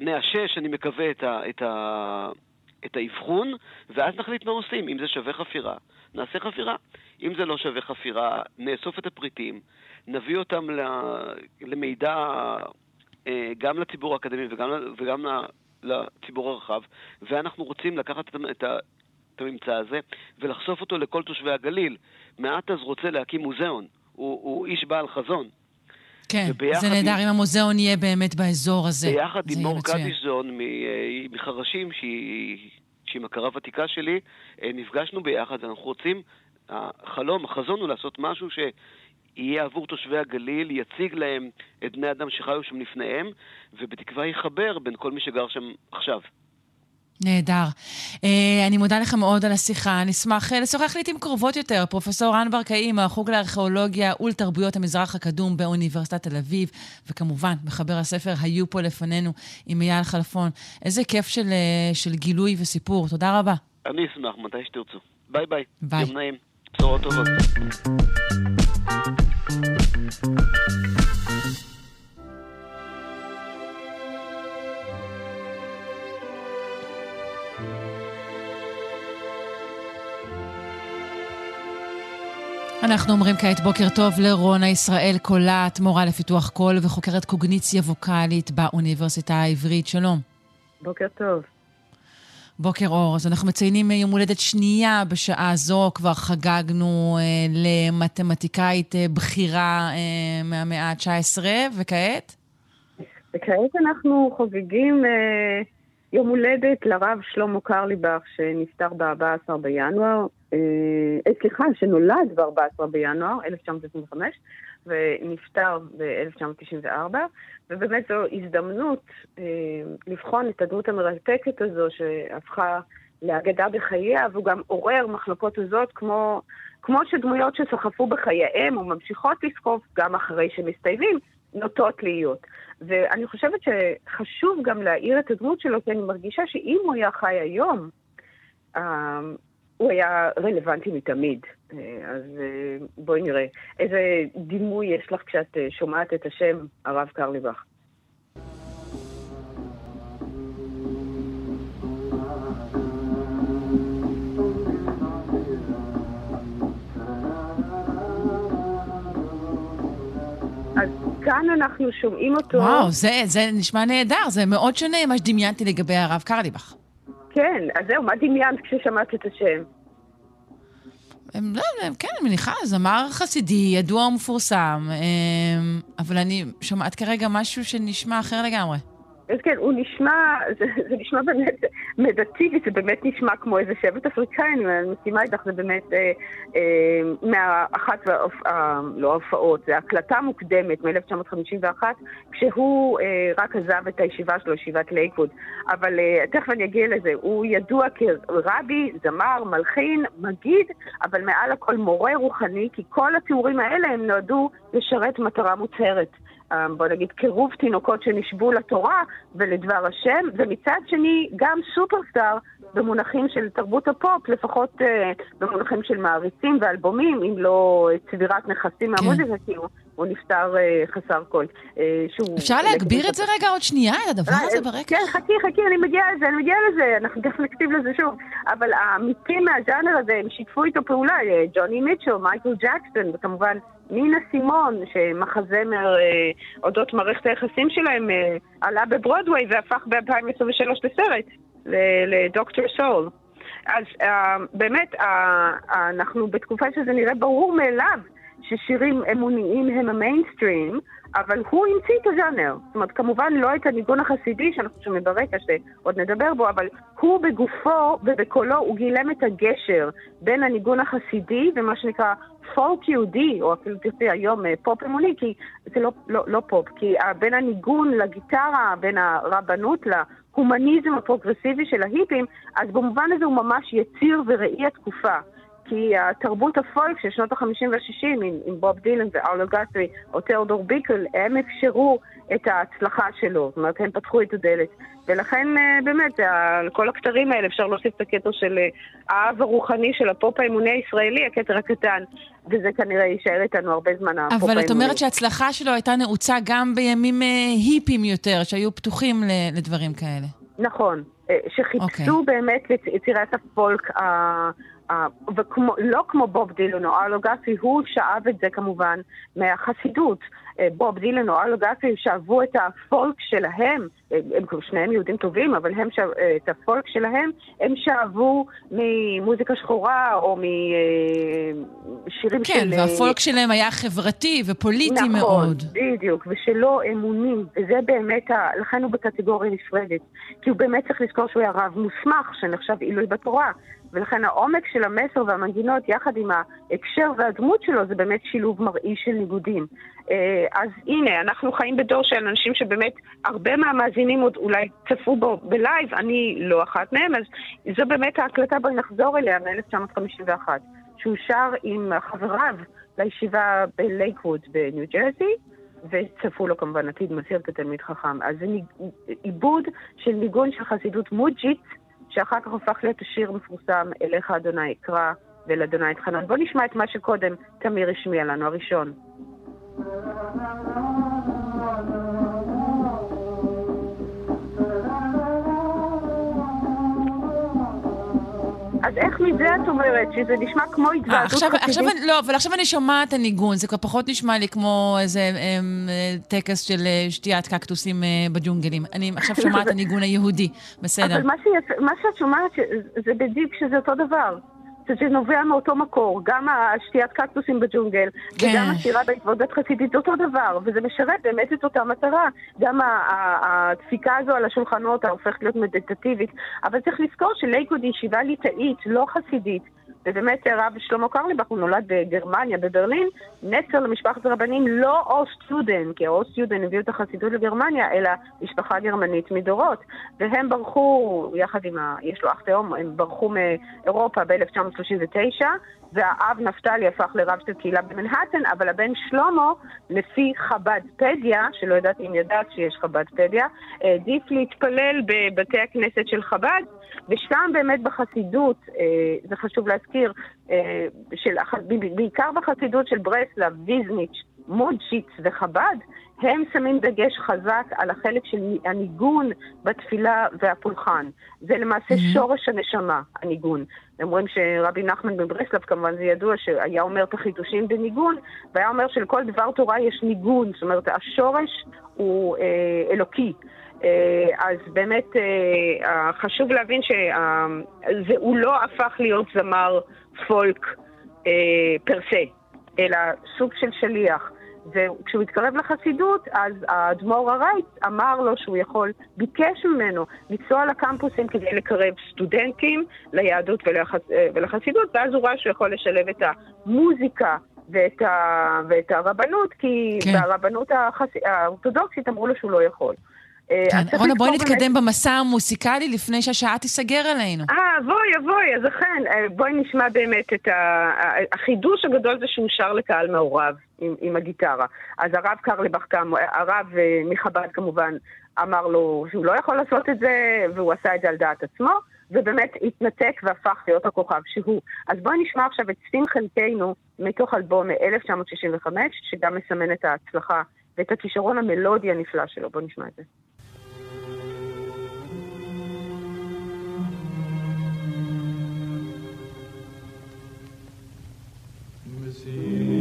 נאשש, אני מקווה, את, ה, את, ה, את האבחון, ואז נחליט מה עושים. אם זה שווה חפירה, נעשה חפירה. אם זה לא שווה חפירה, נאסוף את הפריטים, נביא אותם ל, למידע אה, גם לציבור האקדמי וגם, וגם לציבור הרחב, ואנחנו רוצים לקחת את, ה- את, הממצא הזה ולחשוף אותו לכל תושבי הגליל. מעטז רוצה להקים מוזיאון, הוא, הוא איש בעל חזון. כן, זה נהדר עם- אם המוזיאון יהיה באמת באזור הזה. ביחד עם מור. קדישזון אה, מחרשים, שהיא שהיא מכרה ותיקה שלי, אה, נפגשנו ביחד, ואנחנו רוצים, החלום, החזון הוא לעשות משהו שיהיה עבור תושבי הגליל, יציג להם את בני אדם שחיו שם לפניהם, ובתקווה יחבר בין כל מי שגר שם עכשיו. נהדר. אה, אני מודה לך מאוד על השיחה. נשמח אה, לשוחח לעיתים קרובות יותר. פרופסור רן ברקאי מהחוג לארכיאולוגיה ולתרבויות המזרח הקדום באוניברסיטת תל אביב, וכמובן, מחבר הספר "היו פה לפנינו" עם אייל חלפון. איזה כיף של, אה, של גילוי וסיפור. תודה רבה. אני אשמח, מתי שתרצו. ביי ביי. ביי. יום נעים. בשורות טובות. אנחנו אומרים כעת בוקר טוב לרונה ישראל קולט, מורה לפיתוח קול וחוקרת קוגניציה ווקאלית באוניברסיטה העברית. שלום. בוקר טוב. בוקר אור. אז אנחנו מציינים יום הולדת שנייה בשעה זו, כבר חגגנו אה, למתמטיקאית אה, בכירה אה, מהמאה ה-19, וכעת? וכעת אנחנו חוגגים אה, יום הולדת לרב שלמה קרליבך, שנפטר ב-14 בינואר, אה, אה, סליחה, שנולד ב-14 בינואר 1925, ונפטר ב-1994, ובאמת זו הזדמנות אה, לבחון את הדמות המרתקת הזו שהפכה לאגדה בחייה, והוא גם עורר מחלוקות הזאת כמו, כמו שדמויות שסחפו בחייהם וממשיכות לסחוף גם אחרי שמסתיימים, נוטות להיות. ואני חושבת שחשוב גם להעיר את הדמות שלו, כי אני מרגישה שאם הוא היה חי היום, אה, הוא היה רלוונטי מתמיד. אה, אז אה, בואי נראה. איזה דימוי יש לך כשאת שומעת את השם הרב קרליבך? כאן אנחנו שומעים אותו... וואו, זה, זה נשמע נהדר, זה מאוד שונה ממה שדמיינתי לגבי הרב קרליבך. כן, אז זהו, מה דמיינת כששמעת את השם? הם, לא, הם, כן, אני מניחה, זמר חסידי, ידוע ומפורסם, אבל אני שומעת כרגע משהו שנשמע אחר לגמרי. אז כן, הוא נשמע, זה, זה נשמע באמת מדטיבי, זה באמת נשמע כמו איזה שבט אפריקאי, אני מסכימה איתך, זה באמת אה, אה, מאחת, אה, לא ההופעות, זה הקלטה מוקדמת מ-1951, כשהוא אה, רק עזב את הישיבה שלו, ישיבת לייקווד. אבל אה, תכף אני אגיע לזה, הוא ידוע כרבי, זמר, מלחין, מגיד, אבל מעל הכל מורה רוחני, כי כל התיאורים האלה הם נועדו לשרת מטרה מוצהרת. אה, בוא נגיד, קירוב תינוקות שנשבו לתורה ולדבר השם, ומצד שני גם סופרסטאר במונחים של תרבות הפופ, לפחות uh, במונחים של מעריצים ואלבומים, אם לא צבירת נכסים כן. מהמוזיקה, כאילו, הוא נפטר uh, חסר כל. Uh, אפשר להגביר את זה רגע עוד שנייה, את הדבר הזה ברקע? כן, חכי, חכי, אני מגיעה לזה, אני מגיעה לזה, אנחנו תכף נקציב לזה שוב. אבל האמיתים מהז'אנר הזה, הם שיתפו איתו פעולה, ג'וני מיטשל, מייקל ג'קסון, וכמובן נינה סימון, שמחזמר אה, אודות מערכת היחסים שלהם אה, עלה בברודוויי והפך ב-2023 לסרט, לדוקטור סול. אז אה, באמת, אה, אנחנו בתקופה שזה נראה ברור מאליו ששירים אמוניים הם המיינסטרים, אבל הוא המציא את הז'אנר. זאת אומרת, כמובן לא את הניגון החסידי שאנחנו שומעים ברקע, שעוד נדבר בו, אבל הוא בגופו ובקולו, הוא גילם את הגשר בין הניגון החסידי ומה שנקרא פולק יהודי, או אפילו תרצי היום אה, פופ אמוני, כי זה לא, לא, לא פופ, כי בין הניגון לגיטרה, בין הרבנות להומניזם הפרוגרסיבי של ההיפים, אז במובן הזה הוא ממש יציר וראי התקופה. כי התרבות הפולק של שנות ה-50 וה-60 עם, עם בוב דילן וארלו גאטרי או תיאודור ביקל, הם אפשרו את ההצלחה שלו, זאת אומרת, הם פתחו את הדלת. ולכן אה, באמת, על כל הכתרים האלה אפשר להוסיף את הכתר של אה, האב הרוחני של הפופ האמוני הישראלי, הכתר הקטן, וזה כנראה יישאר איתנו הרבה זמן, הפופ האמוני. אבל את אומרת שההצלחה שלו הייתה נעוצה גם בימים אה, היפים יותר, שהיו פתוחים לדברים כאלה. נכון, שחיפשו okay. אוקיי. באמת יצירת הפולק ולא כמו בוב דילן או ארלו גאטרי, הוא שאב את זה כמובן מהחסידות. אה, בוב דילן או ארלו גאסי שאבו את הפולק שלהם, אה, הם שניהם יהודים טובים, אבל הם שאב, אה, את הפולק שלהם הם שאבו ממוזיקה שחורה או משירים כן, של... כן, והפולק שלהם היה חברתי ופוליטי נכון, מאוד. נכון, בדיוק, ושלא אמוני, וזה באמת, ה... לכן הוא בקטגוריה נפרדת. כי הוא באמת צריך לזכור שהוא היה רב מוסמך, שנחשב עילוי בתורה. ולכן העומק של המסר והמנגינות יחד עם ההקשר והדמות שלו זה באמת שילוב מראי של ניגודים. אה, אז הנה, אנחנו חיים בדור של אנשים שבאמת הרבה מהמאזינים עוד אולי צפו בו בלייב, אני לא אחת מהם, אז זו באמת ההקלטה, בואי נחזור אליה מ-1951, שהוא שר עם חבריו לישיבה בלייקווד בניו ג'רזי. וצפו לו כמובן עתיד מזהיר כתלמיד חכם. אז זה עיבוד של ניגון של חסידות מודז'יץ, שאחר כך הופך להיות השיר המפורסם, אליך אדוני אקרא, ואל אדוני אתחנן. בואו נשמע את מה שקודם תמיר השמיע לנו, הראשון. אז איך מזה את אומרת שזה נשמע כמו אה, התוועדות עכשיו, חסידית? עכשיו, אני- לא, אבל עכשיו אני שומעת את הניגון, זה כבר פחות נשמע לי כמו איזה אמ, אה, טקס של אה, שתיית קקטוסים בג'ונגלים. אני עכשיו שומעת את הניגון היהודי, בסדר. אבל מה, שאת שומעת זה בדיוק שזה אותו דבר. שזה נובע מאותו מקור, גם השתיית קקטוסים בג'ונגל, כן. וגם השירה בהתוודות חסידית, זה אותו דבר, וזה משרת באמת את אותה מטרה. גם הדפיקה הזו על השולחנות ההופכת להיות מדיטטיבית, אבל צריך לזכור שליכוד היא ישיבה ליטאית, לא חסידית. ובאמת הרב שלמה קרליבך, הוא נולד בגרמניה, בברלין, נצר למשפחת רבנים, לא אוסט-יודן, כי האוסט-יודן הביאו את החסידות לגרמניה, אלא משפחה גרמנית מדורות. והם ברחו, יחד עם ה... יש לו אח תאום, הם ברחו מאירופה ב-1939, והאב נפתלי הפך לרב של קהילה במנהטן, אבל הבן שלמה, לפי חב"דפדיה, שלא ידעתי אם ידעת שיש חב"דפדיה, העדיף להתפלל בבתי הכנסת של חב"ד, ושם באמת בחסידות, אה, זה חשוב להזכיר, אה, של, בעיקר בחסידות של ברסלב, ויזניץ', מודשיץ וחב"ד, הם שמים דגש חזק על החלק של הניגון בתפילה והפולחן. זה למעשה שורש הנשמה, הניגון. הם אומרים שרבי נחמן בברסלב, כמובן זה ידוע, שהיה אומר את החידושים בניגון, והיה אומר שלכל דבר תורה יש ניגון, זאת אומרת, השורש הוא אה, אלוקי. אה, אז באמת אה, חשוב להבין שהוא לא הפך להיות זמר פולק אה, פר סה, אלא סוג של שליח. וכשהוא התקרב לחסידות, אז האדמו"ר הרייט אמר לו שהוא יכול, ביקש ממנו לנסוע לקמפוסים כדי לקרב סטודנטים ליהדות ולחס, ולחסידות, ואז הוא ראה שהוא יכול לשלב את המוזיקה ואת, ה, ואת הרבנות, כי כן. כן. ברבנות החס, האורתודוקסית אמרו לו שהוא לא יכול. אה, כן. רונה, בואי נתקדם במסע המוסיקלי לפני שהשעה תיסגר עלינו. אה, בואי, בואי, אז אכן, אה, בואי נשמע באמת את ה... החידוש הגדול זה שהוא שר לקהל מעורב עם, עם הגיטרה. אז הרב קרליבך, הרב אה, מחב"ד כמובן, אמר לו שהוא לא יכול לעשות את זה, והוא עשה את זה על דעת עצמו, ובאמת התנתק והפך להיות הכוכב שהוא. אז בואי נשמע עכשיו את ספין חלקנו מתוך אלבום מ-1965, שגם מסמן את ההצלחה ואת הכישרון המלודי הנפלא שלו. בואי נשמע את זה. אז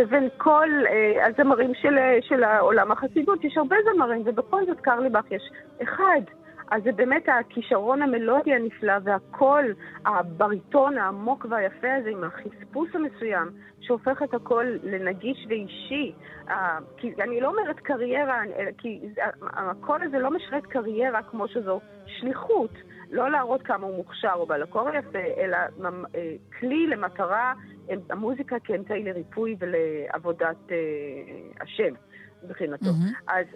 לבין כל אה, הזמרים של, אה, של העולם החסידות. יש הרבה זמרים, ובכל זאת קרליבך יש אחד. אז זה באמת הכישרון המלודי הנפלא והקול, הבריטון העמוק והיפה הזה עם החספוס המסוים, שהופך את הקול לנגיש ואישי. אה, כי אני לא אומרת קריירה, כי הקול הזה לא משרת קריירה כמו שזו שליחות. לא להראות כמה הוא מוכשר או בעל הקול יפה, אלא אה, כלי למטרה, המוזיקה כאמצעי לריפוי ולעבודת אה, השם, מבחינתו. מהמם. אז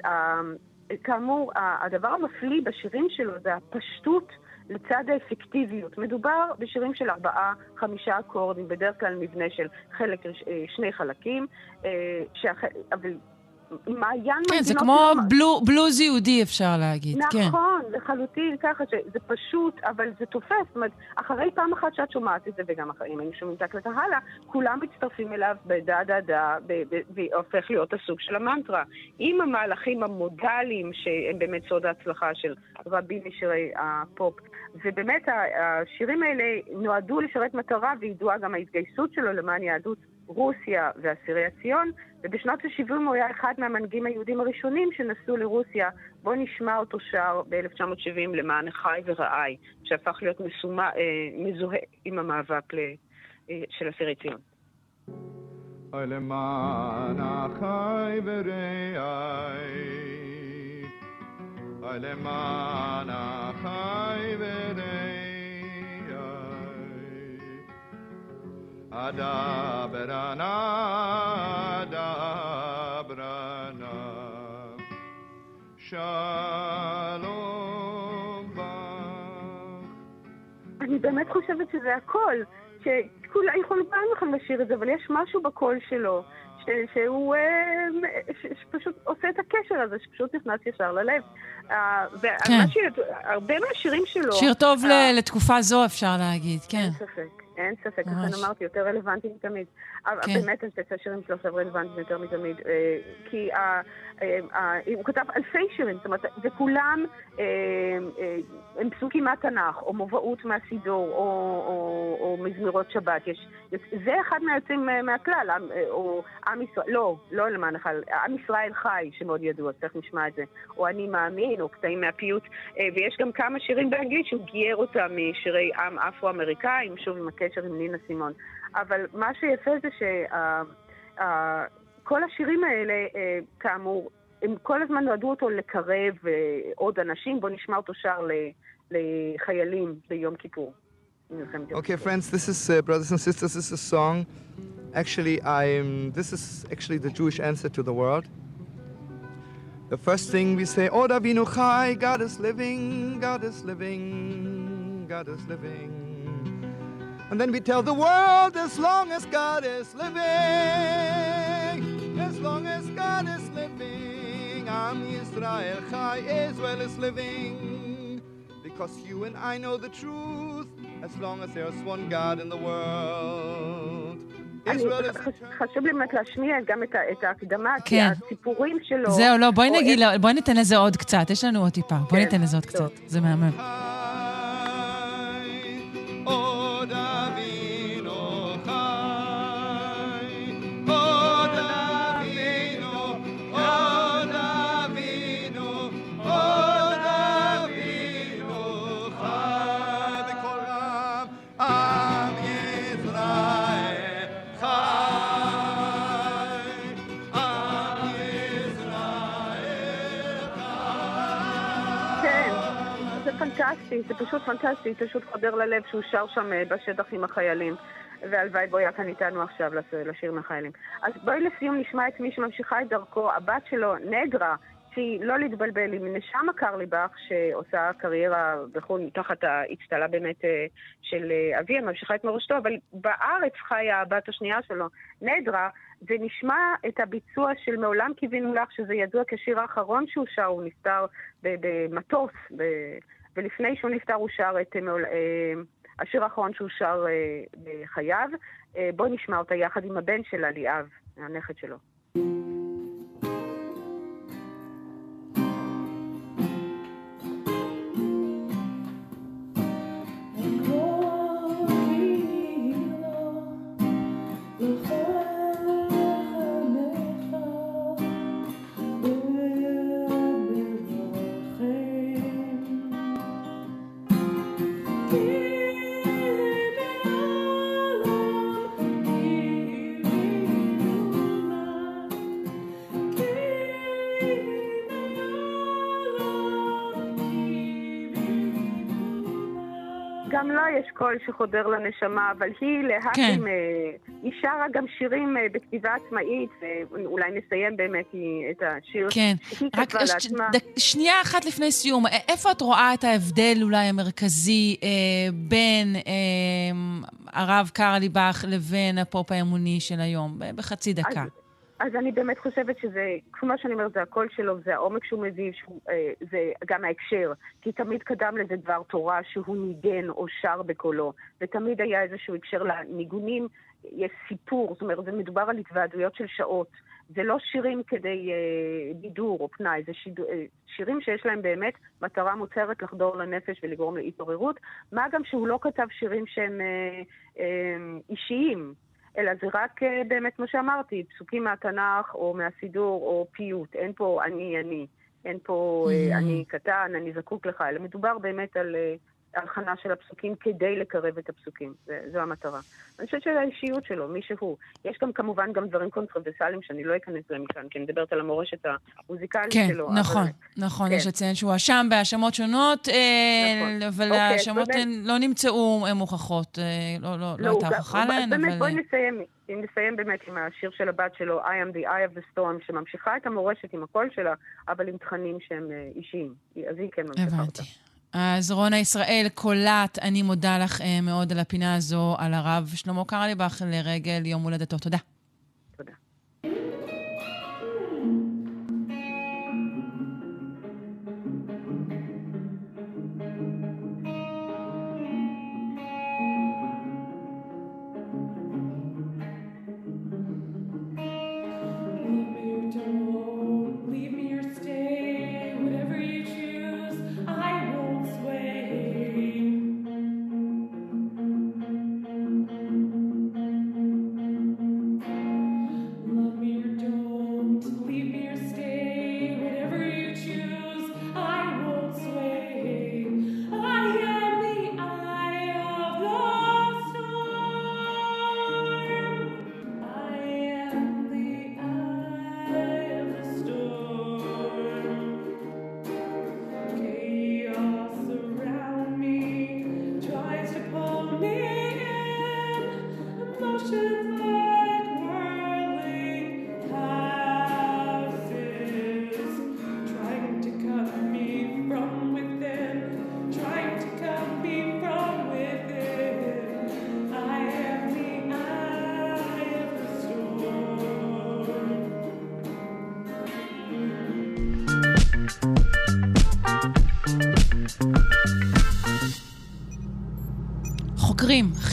כאמור, הדבר המפליא בשירים שלו זה הפשטות לצד האפקטיביות. מדובר בשירים של ארבעה, חמישה אקורדים, בדרך כלל מבנה של חלק, אה, שני חלקים, אה, שהח... אבל מעיין כן, זה כמו לא- בלו- בלוז יהודי, אפשר להגיד. כן. נכון, לחלוטין ככה, שזה פשוט, אבל זה תופס. זאת אומרת, אחרי פעם אחת שאת שומעת את זה, וגם אחרי, אם היינו שומעים את ההקלטה הלאה, כולם מצטרפים אליו בדה דה דה, והופך להיות הסוג של המנטרה. עם המהלכים המודליים, שהם באמת סוד ההצלחה של רבים משירי הפופ. ובאמת, השירים האלה נועדו לשרת מטרה, וידועה גם ההתגייסות שלו למען יהדות רוסיה ואסירי הציון, ובשנות ה-70 הוא היה אחד מהמנהיגים היהודים הראשונים שנסעו לרוסיה. בואו נשמע אותו שר ב-1970 למען אחי ורעי, שהפך להיות מסומה, אה, מזוהה עם המאבק ל, של אסירי ציון. למען אחי ורעי, למען אחי ורעי, אדברנה, שלום בך. אני באמת חושבת שזה הכל. שכולם יכולים פעם אחת לשיר את זה, אבל יש משהו בקול שלו, ש, שהוא אה, ש, שפשוט עושה את הקשר הזה, שפשוט נכנס ישר ללב. אה, והרבה מהשירים שלו... שיר טוב אה, לתקופה זו, אפשר להגיד, כן. אין ספק. אין ספק, לכן אמרתי, יותר רלוונטי מתמיד. כן. באמת, אני חושבת שהשירים שלו עכשיו רלוונטיים יותר מתמיד. אה, כי אה, הוא כתב אלפי שירים, זאת אומרת, וכולם אה, הם פסוקים מהתנ"ך, או מובאות מהסידור, או מזמירות שבת. זה אחד מהיוצאים מהכלל, או עם ישראל, לא, לא למען החל, עם ישראל חי, שמאוד ידוע, צריך נשמע את זה. או אני מאמין, או קטעים מהפיוט. ויש גם כמה שירים באנגלית שהוא גייר אותם משירי עם אפרו-אמריקאים, שוב עם הקשר עם נינה סימון. אבל מה שיפה זה שכל השירים האלה, אה, כאמור, הם כל הזמן נועדו אותו לקרב אה, עוד אנשים. בואו נשמע אותו שר לחיילים ביום כיפור. Okay, friends, this is uh, brothers and sisters. This is a song. Actually, I'm. This is actually the Jewish answer to the world. The first thing we say, "Oh, Davinu Chai, God is living, God is living, God is living." And then we tell the world as long as God is living, as long as God is living, Am Yisrael Chai, Israel is living. Because you and I know the truth, as long as there's one God in the world. חשוב לי באמת להשמיע גם את ההקדמה, כי הסיפורים שלו... זהו, לא, בואי נגיד, בואי ניתן לזה עוד קצת, יש לנו עוד טיפה, בואי ניתן לזה עוד קצת, זה מהמם. זה פשוט פנטסטי, פשוט חודר ללב שהוא שר שם אה, בשטח עם החיילים. והלוואי בו היה כאן איתנו עכשיו לשיר מהחיילים. אז בואי לסיום נשמע את מי שממשיכה את דרכו, הבת שלו, נדרה, שהיא לא להתבלבל עם נשמה קרליבך, שעושה קריירה בחו"ל תחת האצטלה באמת אה, של אה, אביה, ממשיכה את מורשתו, אבל בארץ חיה הבת השנייה שלו, נדרה, ונשמע את הביצוע של מעולם קיווינו לך, שזה ידוע כשיר האחרון שהוא שר, הוא נפטר במטוס, ולפני שהוא נפטר הוא שר את אה, השיר האחרון שהוא שר אה, בחייו. אה, בואו נשמע אותה יחד עם הבן שלה, ליאב, הנכד שלו. קול שחודר לנשמה, אבל היא להט כן. אה, היא שרה גם שירים אה, בכתיבה עצמאית, ואולי נסיים באמת את השיר כן. שהיא כתבה לעצמה. ש... שנייה אחת לפני סיום, איפה את רואה את ההבדל אולי המרכזי אה, בין אה, הרב קרליבך לבין הפופ האמוני של היום? בחצי דקה. אז... אז אני באמת חושבת שזה, כמו שאני אומרת, זה הקול שלו, זה העומק שהוא מביא, שהוא, אה, זה גם ההקשר. כי תמיד קדם לזה דבר תורה שהוא ניגן או שר בקולו, ותמיד היה איזשהו הקשר לניגונים, יש סיפור, זאת אומרת, זה מדובר על התוועדויות של שעות. זה לא שירים כדי אה, בידור או פנאי, זה שיד... אה, שירים שיש להם באמת מטרה מוצהרת לחדור לנפש ולגרום להתעוררות, מה גם שהוא לא כתב שירים שהם אה, אה, אישיים. אלא זה רק אה, באמת, כמו שאמרתי, פסוקים מהתנ"ך או מהסידור או פיוט. אין פה אני, אני. אין פה אה, mm-hmm. אני קטן, אני זקוק לך, אלא מדובר באמת על, ההלחנה של הפסוקים כדי לקרב את הפסוקים. זה, זו המטרה. אני חושבת שזה האישיות שלו, מי שהוא. יש גם כמובן גם דברים קונטרברסליים שאני לא אכנס להם כאן, כי אני מדברת על המורשת המוזיקלית כן, שלו. נכון, אבל... נכון, כן. יש לציין שהוא הואשם בהאשמות שונות, אה, נכון. אבל אוקיי, ההאשמות באמת. לא נמצאו מוכחות, אה, לא- לא לא הוא הייתה הוכחה להן, באמת, אבל... בואי אה, נסיים, אם נסיים באמת עם השיר של הבת שלו, I am the eye of the storm, שממשיכה את המורשת עם הקול שלה, אבל עם תכנים שהם אה, אישיים. אז היא כן ממשיכה אותה. אז רונה ישראל קולט, אני מודה לך אה, מאוד על הפינה הזו, על הרב שלמה קרליבך לרגל יום הולדתו. תודה.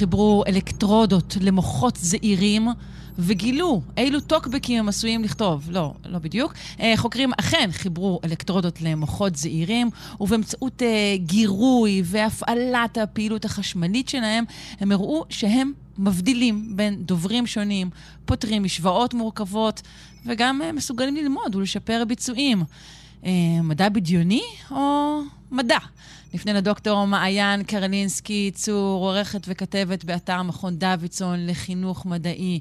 חיברו אלקטרודות למוחות זעירים וגילו אילו טוקבקים הם עשויים לכתוב. לא, לא בדיוק. אה, חוקרים אכן חיברו אלקטרודות למוחות זעירים, ובאמצעות אה, גירוי והפעלת הפעילות החשמלית שלהם, הם הראו שהם מבדילים בין דוברים שונים, פותרים משוואות מורכבות, וגם אה, מסוגלים ללמוד ולשפר ביצועים. מדע בדיוני או מדע? נפנה לדוקטור מעיין קרלינסקי, צור, עורכת וכתבת באתר מכון דוידסון לחינוך מדעי,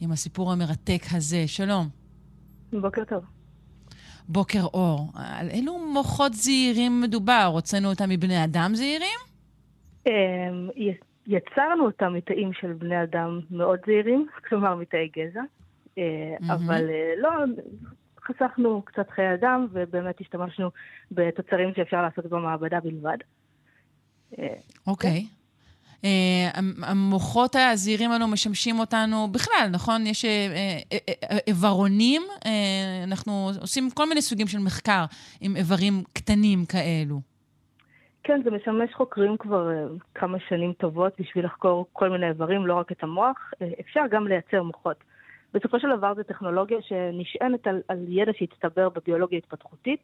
עם הסיפור המרתק הזה. שלום. בוקר טוב. בוקר אור. על אילו מוחות זעירים מדובר? הוצאנו אותם מבני אדם זעירים? אמ, יצרנו אותם מתאים של בני אדם מאוד זהירים, כלומר מתאי גזע, אה. אבל אה, לא, חסכנו קצת חיי אדם, ובאמת השתמשנו בתוצרים שאפשר לעשות במעבדה בלבד. אה, אוקיי. אה, המ- המוחות הזעירים האלו משמשים אותנו בכלל, נכון? יש אה, אה, אה, איברונים, אה, אנחנו עושים כל מיני סוגים של מחקר עם איברים קטנים כאלו. כן, זה משמש חוקרים כבר אה, כמה שנים טובות בשביל לחקור כל מיני איברים, לא רק את המוח. אה, אפשר גם לייצר מוחות. בסופו של דבר זו טכנולוגיה שנשענת על, על ידע שהצטבר בביולוגיה התפתחותית,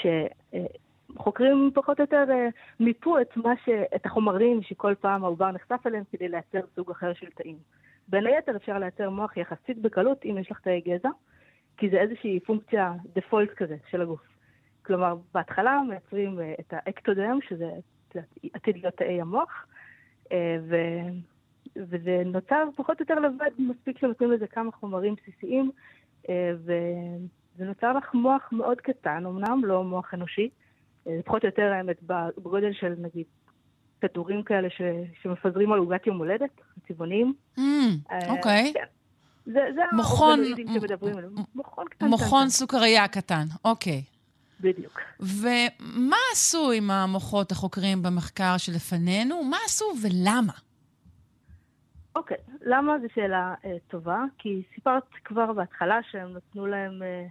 שחוקרים פחות או יותר אה, מיפו את, ש, את החומרים שכל פעם העובר נחשף אליהם כדי לייצר סוג אחר של תאים. בין היתר אפשר לייצר מוח יחסית בקלות אם יש לך תאי גזע, כי זה איזושהי פונקציה דפולט כזה של הגוף. כלומר, בהתחלה מייצרים אה, את האקטודם, שזה עתיד להיות תאי המוח, אה, ו... וזה נוצר פחות או יותר לבד, מספיק שנותנים לזה כמה חומרים בסיסיים, אה, וזה נוצר לך מוח מאוד קטן, אמנם לא מוח אנושי, אה, פחות או יותר האמת בגודל של נגיד כדורים כאלה ש... שמפזרים על עוגת יום הולדת, צבעוניים. Mm, אה, אוקיי. כן. זה, זה האורגנואידים שמדברים עליהם, מכון קטן. מוכון סוכריה קטן, אוקיי. בדיוק. ומה עשו עם המוחות החוקרים במחקר שלפנינו? מה עשו ולמה? אוקיי, למה זו שאלה אה, טובה? כי סיפרת כבר בהתחלה שהם נתנו להם, אה,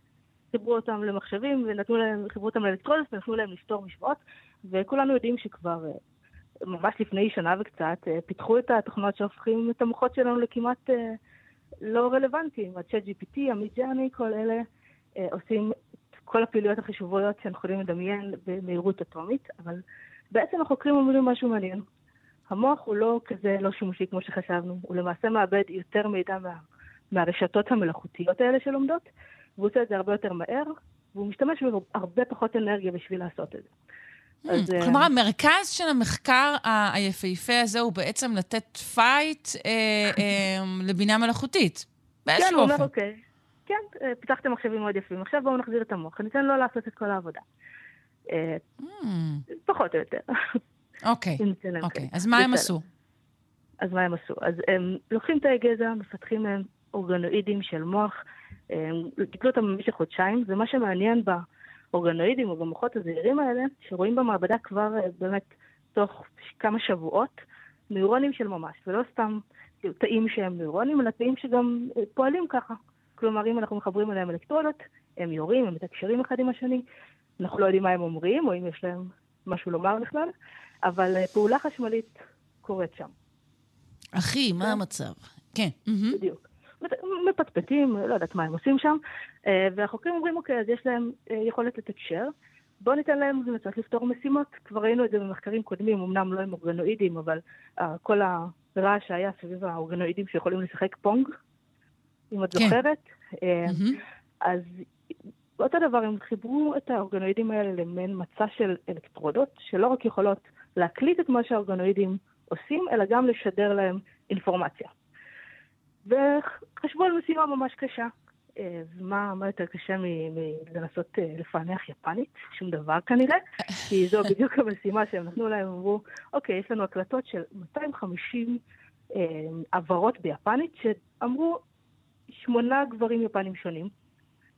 חיברו אותם למחשבים ונתנו להם, חיברו אותם לאלקטרודות ונתנו להם לפתור משוואות, וכולנו יודעים שכבר אה, ממש לפני שנה וקצת אה, פיתחו את התוכנות שהופכים את המוחות שלנו לכמעט אה, לא רלוונטיים. ה-chat GPT, המידג'רני, כל אלה אה, עושים את כל הפעילויות החישוביות שאנחנו יכולים לדמיין במהירות אטומית, אבל בעצם החוקרים אומרים משהו מעניין. המוח הוא לא כזה לא שימושי כמו שחשבנו, הוא למעשה מעבד יותר מידע מה, מהרשתות המלאכותיות האלה שלומדות, והוא עושה את זה הרבה יותר מהר, והוא משתמש בהרבה פחות אנרגיה בשביל לעשות את זה. אז, אה, כלומר, המרכז של המחקר היפהפה הזה הוא בעצם לתת fight אה, אה, לבינה מלאכותית. כן, באיזשהו הוא אומר, אופן. אוקיי, כן, אה, פיתחתם מחשבים מאוד יפים, עכשיו בואו נחזיר את המוח, ניתן לו לעשות את כל העבודה. אה, Hmm, פחות או יותר. אוקיי, להם אוקיי. קרדיט. אז מה הם. עשו? אז מה הם עשו? אז הם לוקחים תאי גזע, מפתחים מהם אורגנואידים של מוח, הם גידלו אותם במשך חודשיים, ומה שמעניין באורגנואידים או במוחות הזעירים האלה, שרואים במעבדה כבר אה, באמת תוך כמה שבועות, נוירונים של ממש, ולא סתם תאים שהם נוירונים, אלא תאים שגם אה, פועלים ככה. כלומר, אם אנחנו מחברים אליהם אלקטרודות, הם יורים, הם מתקשרים אחד עם השני, אנחנו לא יודעים מה הם אומרים, או אם יש להם משהו לומר בכלל, אבל אה, פעולה חשמלית קורית שם. אחי, מה המצב? כן. בדיוק. מפטפטים, לא יודעת מה הם עושים שם, אה, והחוקרים אומרים, אוקיי, אז יש להם אה, יכולת לתקשר, בואו ניתן להם לנסות לפתור משימות. כבר ראינו את זה במחקרים קודמים, אמנם לא עם אורגנואידים, אבל אה, כל הרעש שהיה סביב האורגנואידים שיכולים לשחק פונג, אם את כן. זוכרת. אה, מהמם. אז אותו דבר, הם חיברו את האורגנואידים האלה למעין מצע של אלקטרודות, שלא רק יכולות להקליט את מה שהאורגנואידים עושים, אלא גם לשדר להם אינפורמציה. וחשבו על משימה ממש קשה. אה, מה, מה יותר קשה מלנסות אה, לפענח יפנית? שום דבר כנראה, כי זו בדיוק המשימה שהם נתנו להם, הם אמרו, אוקיי, יש לנו הקלטות של 250 אה, הברות ביפנית, שאמרו שמונה גברים יפנים שונים,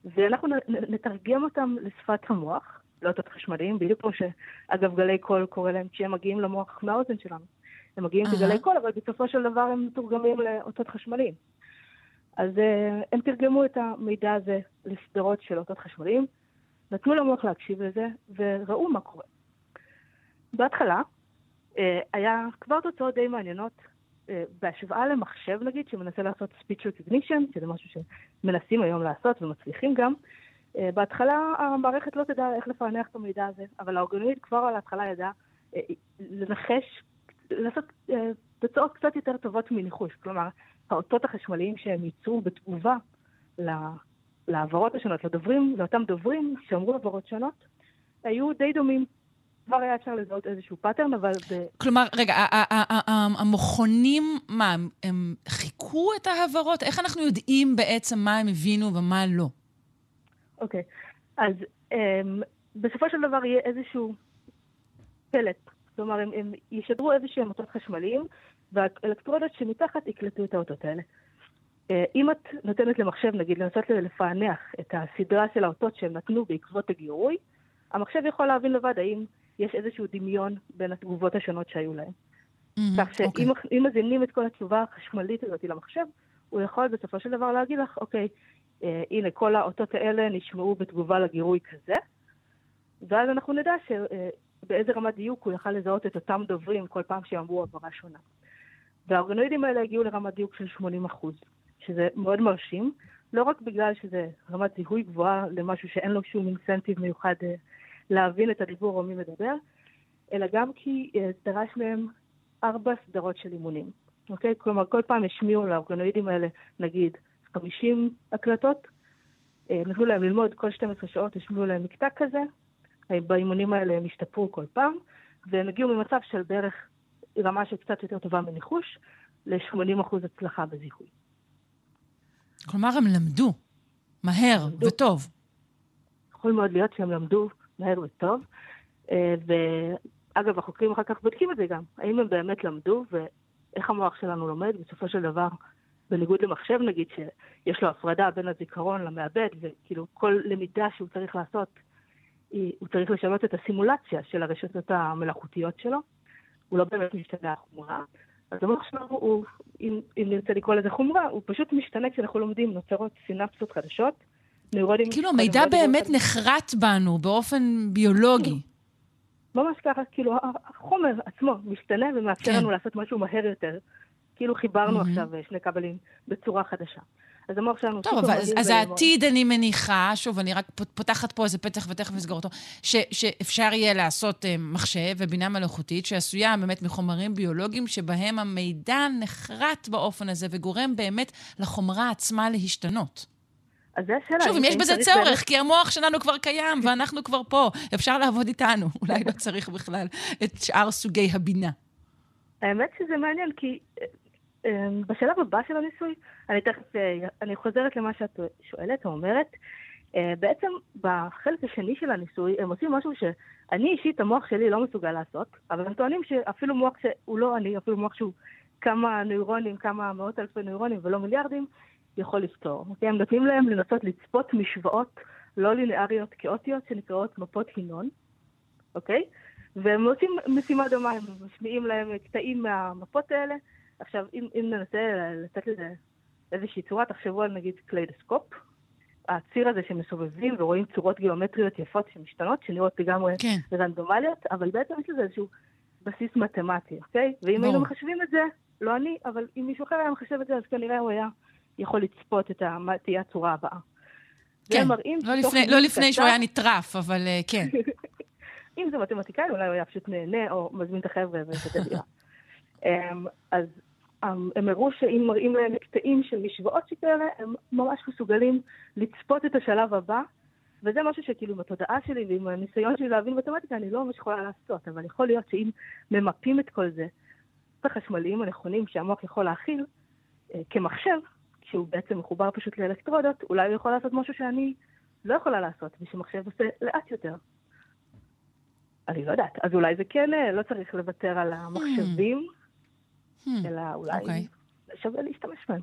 ואנחנו נ- נ- נתרגם אותם לשפת המוח, לאותות חשמליים, בדיוק כמו שאגב גלי קול קורא להם כשהם מגיעים למוח מהאוזן שלנו. הם מגיעים. כגלי קול, אבל בסופו של דבר הם מתורגמים לאותות חשמליים. אז uh, הם תרגמו את המידע הזה לסדרות של אותות חשמליים, נתנו למוח להקשיב לזה, וראו מה קורה. בהתחלה uh, היה כבר תוצאות די מעניינות, uh, בהשוואה למחשב נגיד, שמנסה לעשות speech recognition, שזה משהו שמנסים היום לעשות ומצליחים גם, uh, בהתחלה המערכת לא תדע איך לפענח את המידע הזה, אבל האורגנואיד כבר על ההתחלה ידע uh, לנחש, לעשות uh, תוצאות קצת יותר טובות מניחוש. כלומר, האותות החשמליים שהם ייצרו בתגובה להעברות השונות, לדוברים, לאותם דוברים שאמרו עברות שונות, היו די דומים. כבר היה אפשר לזהות איזשהו pattern, אבל. כלומר, רגע, המכונים, מה, הם- חיקו את ההברות? איך אנחנו יודעים בעצם מה הם הבינו ומה לא? אוקיי. אז אמ, בסופו של דבר יהיה איזשהו פלט. כלומר, הם, הם ישדרו איזשהם אותות חשמליים, והאלקטרודות שמתחת יקלטו את האותות האלה. אה, אם את נותנת למחשב, נגיד, לנסות לפענח את הסדרה של האותות שהם נתנו בעקבות הגירוי, המחשב יכול להבין לבד האם יש איזשהו דמיון בין התגובות השונות שהיו להם. מהמם, כך שאם אוקיי. אם מזינים את כל התשובה החשמלית הזאת למחשב, הוא יכול בסופו של דבר להגיד לך, אוקיי, אה, הנה, כל האותות האלה נשמעו בתגובה לגירוי כזה, ואז אנחנו נדע שבאיזה רמת דיוק הוא יכל לזהות את אותם דוברים כל פעם שהם אמרו הברה שונה. והאורגנואידים האלה הגיעו לרמת דיוק של 80 אחוז, שזה מאוד מרשים, לא רק בגלל שזה רמת זיהוי גבוהה למשהו שאין לו שום אינסנטיב מיוחד אה, להבין את הדיבור או מי מדבר, אלא גם כי אה, דרש מהם ארבע סדרות של אימונים. אוקיי? כלומר, כל פעם השמיעו לאורגנואידים האלה, נגיד, 50 הקלטות, אה, נתנו להם ללמוד כל 12 שעות, השמיעו להם מקטע כזה, באימונים האלה הם השתפרו כל פעם, והם הגיעו ממצב של בערך רמה שקצת יותר טובה מניחוש, ל-80% הצלחה בזיהוי. כלומר, הם למדו מהר למדו. וטוב. יכול מאוד להיות שהם למדו מהר וטוב. אה, ואגב, החוקרים אחר כך בודקים את זה גם. האם הם באמת למדו, ואיך המוח שלנו לומד, בסופו של דבר, בניגוד למחשב נגיד, שיש לו הפרדה בין הזיכרון למעבד, וכאילו כל למידה שהוא צריך לעשות, הוא צריך לשנות את הסימולציה של הרשתות המלאכותיות שלו. הוא לא באמת משתנה החומרה. אז המוח שלנו הוא, אם, אם נרצה לקרוא לזה חומרה, הוא פשוט משתנה כשאנחנו לומדים, נוצרות סינפסות חדשות. נוירונים כאילו, המידע באמת. נחרט בנו באופן ביולוגי. ממש ככה, כאילו החומר עצמו משתנה ומאפשר כן. לנו לעשות משהו מהר יותר. כאילו חיברנו מהמם. עכשיו שני כבלים בצורה חדשה. אז המוח שלנו טוב, אבל אז, אז העתיד, אני מניחה, שוב, אני רק פות- פותחת פה איזה פתח ותכף נסגור אותו, ש, שאפשר יהיה לעשות אה, מחשב ובינה מלאכותית שעשויה באמת מחומרים ביולוגיים שבהם המידע נחרט באופן הזה וגורם באמת לחומרה עצמה להשתנות. אז זו השאלה. שוב, אם יש בזה צורך, באמת- כי המוח שלנו כבר קיים, ואנחנו כבר פה, אפשר לעבוד איתנו. אולי לא צריך בכלל את שאר סוגי הבינה. האמת שזה מעניין, כי אה, אה, בשלב הבא של הניסוי, אני תכף, אה, אני חוזרת למה שאת שואלת או אומרת, אה, בעצם בחלק השני של הניסוי הם עושים משהו שאני אישית, המוח שלי לא מסוגל לעשות, אבל הם טוענים שאפילו מוח שהוא לא אני, אפילו מוח שהוא כמה נוירונים, כמה מאות אלפי נוירונים ולא מיליארדים, יכול לפתור. אוקיי? הם נותנים להם לנסות לצפות משוואות לא לינאריות כאוטיות שנקראות מפות הינון, אוקיי? והם עושים משימה דומה, הם משמיעים להם קטעים מהמפות האלה. עכשיו, אם, אם ננסה לתת לזה איזושהי צורה, תחשבו על נגיד קליידסקופ, הציר הזה שמסובבים ורואים צורות גיאומטריות יפות שמשתנות, שנראות לגמרי כן. רנדומליות, אבל בעצם יש לזה איזשהו בסיס מתמטי, אוקיי? ואם. היינו מחשבים את זה, לא אני, אבל אם מישהו אחר היה מחשב את זה, אז כנראה הוא היה יכול לצפות את ה- מה תהיה הצורה הבאה. כן, לא לפני- לא לפני שהוא היה נטרף, אבל אה, כן. אם זה מתמטיקאי, אולי הוא היה פשוט נהנה או מזמין את החבר'ה וכותב דירה. אמ, אז הם הראו שאם מראים להם קטעים של משוואות שכאלה, הם ממש מסוגלים לצפות את השלב הבא, וזה משהו שכאילו בתודעה שלי ועם הניסיון שלי להבין מתמטיקה, אני לא ממש יכולה לעשות, אבל יכול להיות שאם ממפים את כל זה, את החשמליים הנכונים שהמוח יכול להכיל, אה, כמחשב, כשהוא בעצם מחובר פשוט לאלקטרודות, אולי הוא יכול לעשות משהו שאני לא יכולה לעשות, ושמחשב עושה לאט יותר. אני לא יודעת. אז אולי זה כן, אה, לא צריך לוותר על המחשבים, Hmm, אלא אולי אוקיי. שווה להשתמש בהם.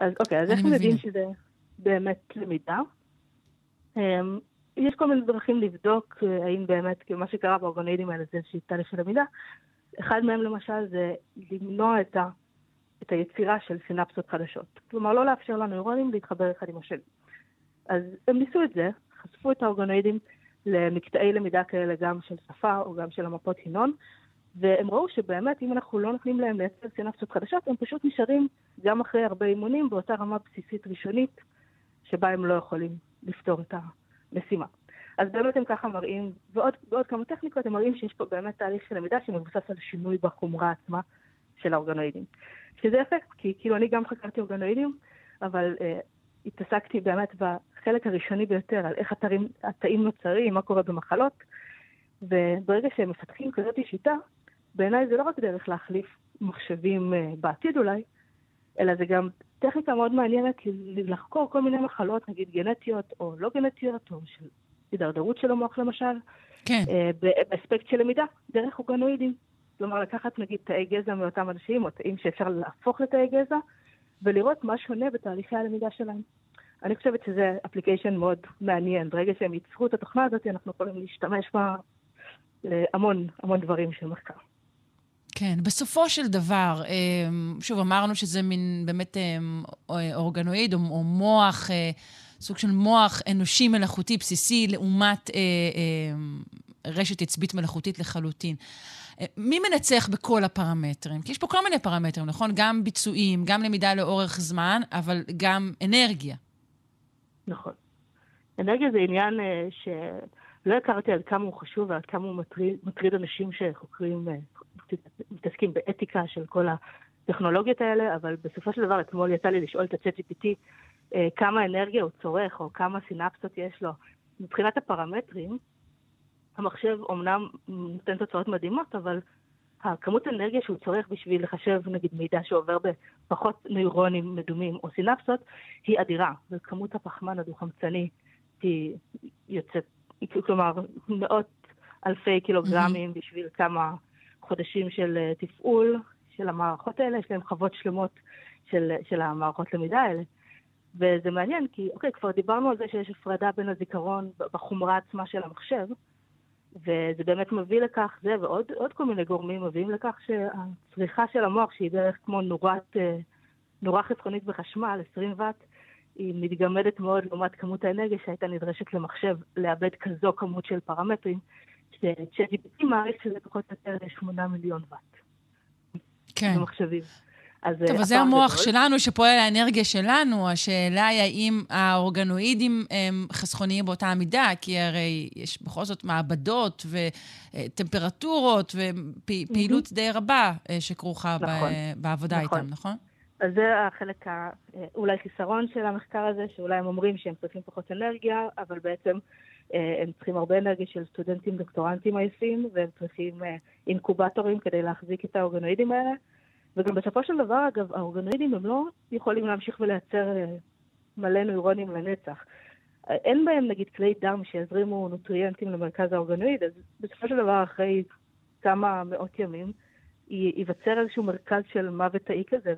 אז אוקיי, אז איך יודעים מבינה. שזה באמת למידה? אמ, יש כל מיני דרכים לבדוק אה, האם באמת, כי מה שקרה באורגנידים האלה זה איזושהי תהליך של למידה. אחד מהם למשל זה למנוע את, ה, את היצירה של סינפסות חדשות. כלומר, לא לאפשר לנוירונים להתחבר אחד עם השני. אז הם ניסו את זה, חשפו את האורגנואידים למקטעי למידה כאלה גם של שפה או גם של המפות הינון, והם ראו שבאמת אם אנחנו לא נותנים להם לייצר סינפסות חדשות, הם פשוט נשארים גם אחרי הרבה אימונים באותה רמה בסיסית ראשונית, שבה הם לא יכולים לפתור את המשימה. אז באמת הם ככה מראים, ועוד, ועוד כמה טכניקות, הם מראים שיש פה באמת תהליך של למידה שמבוסס על שינוי בחומרה עצמה של האורגנואידים. שזה יפה, כי כאילו אני גם חקרתי אורגנואידים, אבל אה, התעסקתי באמת בחלק הראשוני ביותר, על איך התאים נוצרים, מה קורה במחלות, וברגע שהם מפתחים כזאת שיטה, בעיניי זה לא רק דרך להחליף מחשבים אה, בעתיד אולי, אלא זה גם טכניקה מאוד מעניינת לחקור כל מיני מחלות, נגיד גנטיות או לא גנטיות, או של הידרדרות של המוח למשל, כן. אה, באספקט של למידה, דרך אורגנואידים. כלומר, לקחת נגיד תאי גזע מאותם אנשים, או תאים שאפשר להפוך לתאי גזע, ולראות מה שונה בתהליכי הלמידה שלהם. אני חושבת שזה אפליקיישן מאוד מעניין. ברגע שהם ייצרו את התוכנה הזאת, אנחנו יכולים להשתמש בה להמון המון דברים של מחקר. כן, בסופו של דבר, אמ, שוב, אמרנו שזה מין באמת אמ, אורגנואיד או, או מוח, אה, סוג של מוח אנושי מלאכותי בסיסי לעומת אה, אה, רשת עצבית מלאכותית לחלוטין. אה, מי מנצח בכל הפרמטרים? כי יש פה כל מיני פרמטרים, נכון? גם ביצועים, גם למידה לאורך זמן, אבל גם אנרגיה. נכון. אנרגיה זה עניין אה, שלא הכרתי עד כמה הוא חשוב ועד כמה הוא מטריד, מטריד אנשים שחוקרים, אה, מתעסקים באתיקה של כל הטכנולוגיות האלה, אבל בסופו של דבר אתמול יצא לי לשאול את ה-ChatGPT אה, כמה אנרגיה הוא צורך או כמה סינפסות יש לו. מבחינת הפרמטרים, המחשב אומנם נותן תוצאות מדהימות, אבל הכמות אנרגיה שהוא צורך בשביל לחשב נגיד מידע שעובר בפחות נוירונים מדומים או סינפסות היא אדירה, וכמות הפחמן הדו-חמצני היא יוצאת, כלומר מאות אלפי קילוגרמים mm-hmm. בשביל כמה חודשים של אה, תפעול של המערכות האלה, יש להם חוות שלמות של, של המערכות למידה האלה. וזה מעניין, כי אוקיי, כבר דיברנו על זה שיש הפרדה בין הזיכרון בחומרה עצמה של המחשב, וזה באמת מביא לכך, זה ועוד עוד כל מיני גורמים מביאים לכך שהצריכה של המוח, שהיא בערך כמו נורת, אה, נורה חסכונית בחשמל, 20 ואט, היא מתגמדת מאוד לעומת כמות האנרגיה שהייתה נדרשת למחשב לאבד כזו כמות של פרמטרים, ש-ChatGPT מעריך שזה פחות או יותר 8 מיליון ואט. כן. במחשבים. אז טוב, אה, אז זה הפער המוח גדול. שלנו שפועל על האנרגיה שלנו. השאלה היא האם האורגנואידים הם חסכוניים באותה המידה, כי הרי יש בכל זאת מעבדות וטמפרטורות ופעילות די רבה אה, שכרוכה ב- נכון. בעבודה נכון. איתם, נכון? אז זה החלק, ה- אה, אולי חיסרון של המחקר הזה, שאולי הם אומרים שהם צריכים פחות אנרגיה, אבל בעצם אה, הם צריכים הרבה אנרגיה של סטודנטים דוקטורנטים עייפים, והם צריכים אה, אינקובטורים כדי להחזיק את האורגנואידים האלה. וגם בסופו של דבר, אגב, האורגנואידים הם לא יכולים להמשיך ולייצר אה, מלא נוירונים לנצח. אה, אין בהם נגיד כלי דם שיזרימו נוטריאנטים למרכז האורגנואיד, אז בסופו של דבר, אחרי כמה מאות ימים, ייווצר איזשהו מרכז של מוות תאי כזה,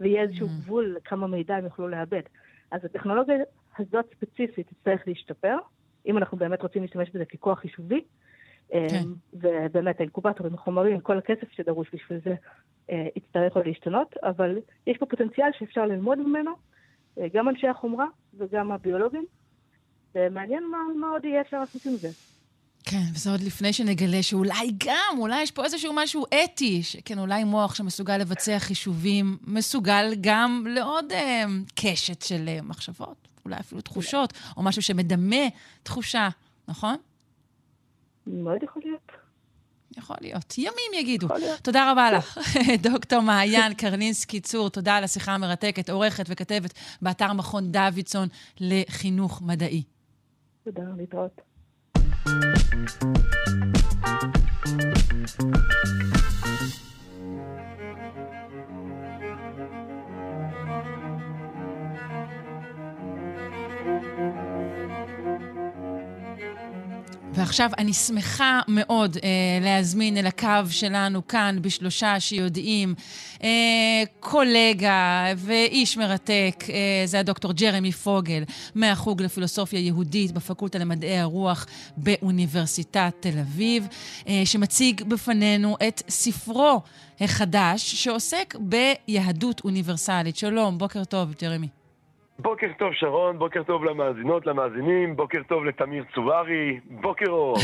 ויהיה איזשהו Mm. גבול לכמה מידע הם יוכלו לאבד. אז הטכנולוגיה הזאת ספציפית תצטרך להשתפר, אם אנחנו באמת רוצים להשתמש בזה ככוח חישובי. כן. אמ, ובאמת האינקובטורים, החומרים, כל הכסף שדרוש בשביל זה אה, יצטרך עוד להשתנות, אבל יש פה פוטנציאל שאפשר ללמוד ממנו, אה, גם אנשי החומרה וגם הביולוגים, ומעניין מה, מה עוד יהיה אפשר לעשות עם זה. כן, וזה עוד לפני שנגלה שאולי גם, אולי יש פה איזשהו משהו אתי, שכן, אולי מוח שמסוגל לבצע חישובים, מסוגל גם לעוד אה, קשת של אה, מחשבות, אולי אפילו תחושות, או משהו שמדמה תחושה, נכון? מאוד יכול להיות. יכול להיות. ימים יגידו. יכול להיות. תודה רבה לך, דוקטור מעיין קרנינסקי צור. תודה על השיחה המרתקת, עורכת וכתבת באתר מכון דוידסון לחינוך מדעי. תודה, להתראות. ועכשיו אני שמחה מאוד אה, להזמין אל הקו שלנו כאן בשלושה שיודעים אה, קולגה ואיש מרתק, אה, זה הדוקטור ג'רמי פוגל מהחוג לפילוסופיה יהודית בפקולטה למדעי הרוח באוניברסיטת תל אביב, אה, שמציג בפנינו את ספרו החדש שעוסק ביהדות אוניברסלית. שלום, בוקר טוב, ג'רמי. בוקר טוב שרון, בוקר טוב למאזינות, למאזינים, בוקר טוב לתמיר צוברי, בוקר אור.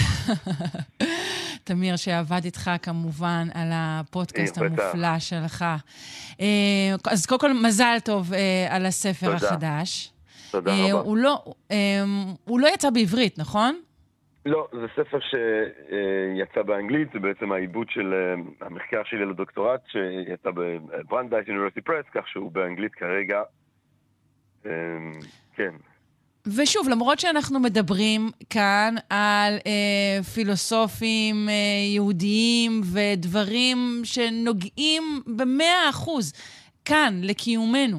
תמיר, שעבד איתך כמובן על הפודקאסט. המופלא שלך. אה, אז קודם כל, מזל טוב אה, על הספר תודה. החדש. תודה אה, רבה. הוא לא, הוא לא יצא בעברית, נכון? לא, זה ספר שיצא באנגלית, זה בעצם העיבוד של המחקר שלי לדוקטורט, שיצא בברנדייט יוניברסיטי פרס, כך שהוא באנגלית כרגע. אה, כן. ושוב, למרות שאנחנו מדברים כאן על אה, פילוסופים אה, יהודיים ודברים שנוגעים במאה אחוז כאן, לקיומנו.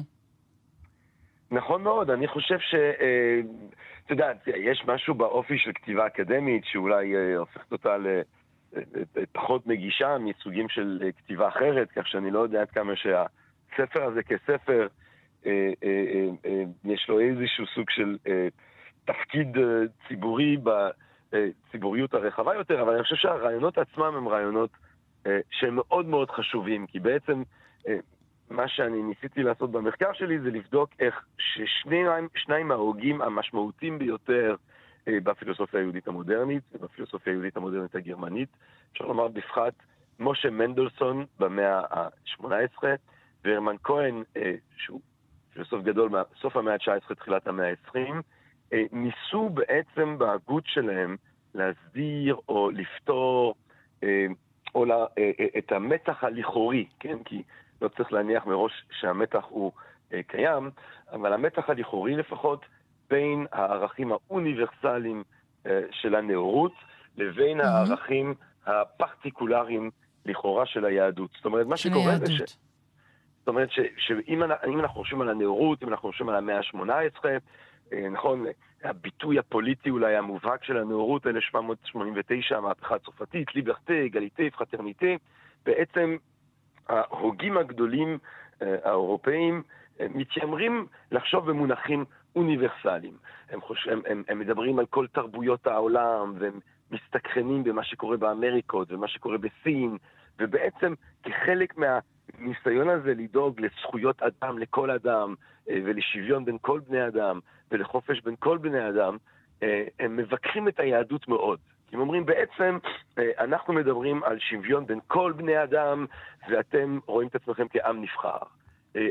נכון מאוד, אני חושב ש... אה, את יודעת, יש משהו באופי של כתיבה אקדמית שאולי אה, הופכת אותה ל... אה, אה, פחות נגישה מסוגים של אה, כתיבה אחרת, כך שאני לא יודע עד כמה שהספר הזה כספר, יש לו איזשהו סוג של אה, תפקיד אה, ציבורי בציבוריות הרחבה יותר, אבל אני חושב שהרעיונות עצמם הם רעיונות אה, שהם מאוד מאוד חשובים, כי בעצם אה, מה שאני ניסיתי לעשות במחקר שלי זה לבדוק איך ששניים שניים מההוגים המשמעותיים ביותר אה, בפילוסופיה היהודית המודרנית ובפילוסופיה היהודית המודרנית הגרמנית, אפשר לומר בפחת משה מנדלסון במאה ה-18 והרמן כהן, אה, שהוא פילוסוף גדול מסוף המאה ה-19, תחילת המאה ה-20, אה, ניסו בעצם בהגות שלהם להסדיר או לפתור אה, או לה, אה, את המתח הלכאורי, כן? כי לא צריך להניח מראש שהמתח הוא קיים, אבל המתח הלכאורי לפחות בין הערכים האוניברסליים של הנאורות לבין. הערכים הפרטיקולריים לכאורה של היהדות. זאת אומרת, מה של שקורה זה ש... זאת אומרת שאם אנ- אם אנחנו חושבים על הנאורות, אם אנחנו חושבים על המאה ה-18, אה, נכון, הביטוי הפוליטי אולי המובהק של הנאורות, 1789, המהפכה הצרפתית, ליברטה, גליטה, פרטרניטה, בעצם ההוגים הגדולים אה, האירופאים אה, מתיימרים לחשוב במונחים אוניברסליים. הם, חוש... הם, הם, הם מדברים על כל תרבויות העולם, והם מסתקרנים במה שקורה באמריקות ומה שקורה בסין, ובעצם כחלק מהניסיון הזה לדאוג לזכויות אדם לכל אדם, אה, ולשוויון בין כל בני אדם, ולחופש בין כל בני אדם, אה, הם מבקרים את היהדות מאוד. הם אומרים בעצם, אה, אנחנו מדברים על שוויון בין כל בני אדם, ואתם רואים את עצמכם כעם נבחר.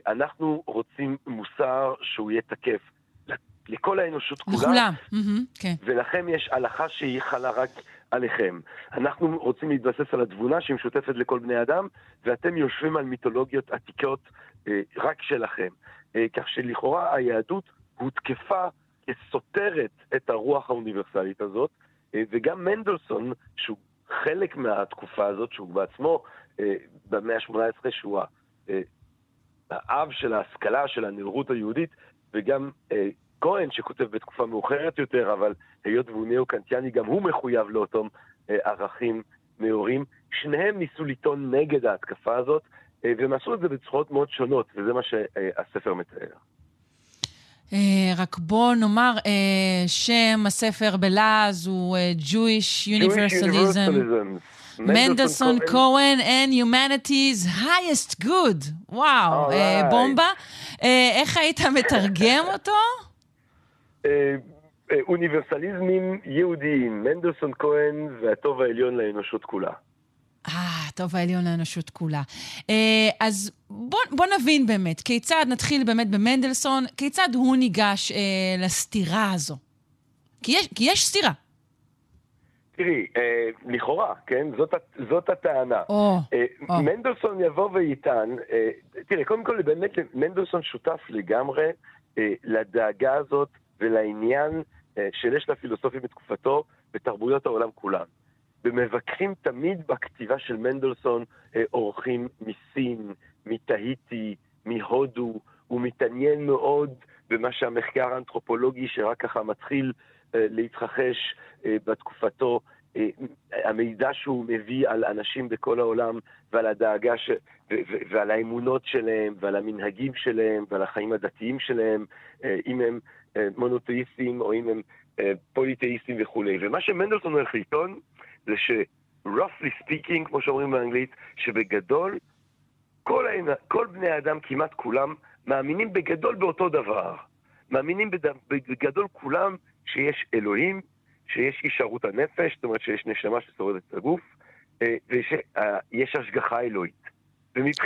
אנחנו רוצים מוסר שהוא יהיה תקף לכל האנושות כולה, לכולם, כן. ולכם יש הלכה שהיא חלה רק עליכם. אנחנו רוצים להתבסס על התבונה שהיא משותפת לכל בני אדם, ואתם יושבים על מיתולוגיות עתיקות אה, רק שלכם. אה, כך שלכאורה היהדות הותקפה כסותרת את הרוח האוניברסלית הזאת, אה, וגם מנדלסון, שהוא חלק מהתקופה הזאת, שהוא בעצמו אה, במאה ה-18, שהוא אה, האב של ההשכלה, של הנאורות היהודית, וגם אה, כהן שכותב בתקופה מאוחרת יותר, אבל היות והוא ניאו-קנטיאני, גם הוא מחויב לאותם אה, ערכים נאורים. שניהם ניסו לטעון נגד ההתקפה הזאת, אה, והם עשו את זה בצורות מאוד שונות, וזה מה שהספר מתאר. אה, רק בוא נאמר, אה, שם הספר בלעז הוא אה, Jewish Universalism. מנדלסון כהן and Humanity's highest good. וואו, אה. בומבה. אה, איך היית מתרגם אותו? אה, אה, אוניברסליזמים יהודיים, מנדלסון כהן והטוב העליון לאנושות כולה. אה, טוב העליון לאנושות כולה. אה, אז בוא, בוא נבין באמת, כיצד, נתחיל באמת במנדלסון, כיצד הוא ניגש אה, לסתירה הזו? כי יש, כי יש סתירה. תראי, אה, לכאורה, כן? זאת, זאת הטענה. או, אה, או. מנדלסון יבוא ויטען, אה, תראה, קודם כל, באמת, מנדלסון שותף לגמרי אה, לדאגה הזאת ולעניין אה, שיש לפילוסופים בתקופתו בתרבויות העולם כולן. ומבקרים תמיד בכתיבה של מנדלסון אה, אורחים מסין, מתהיטי, מהודו, הוא מתעניין מאוד במה שהמחקר האנתרופולוגי שרק ככה מתחיל אה, להתרחש בתקופתו, המידע שהוא מביא על אנשים בכל העולם ועל הדאגה ש... ועל האמונות שלהם ועל המנהגים שלהם ועל החיים הדתיים שלהם, אם הם מונותאיסטים או אם הם אה, פוליתאיסטים וכולי. ומה שמנדלסון הולך לטעון זה ש-roughly speaking, כמו שאומרים באנגלית, שבגדול כל, כל בני האדם, כמעט כולם, מאמינים בגדול באותו דבר. מאמינים. בגדול כולם שיש אלוהים, שיש הישארות הנפש, זאת אומרת שיש נשמה ששורדת את הגוף, אה, ושיש השגחה אלוהית.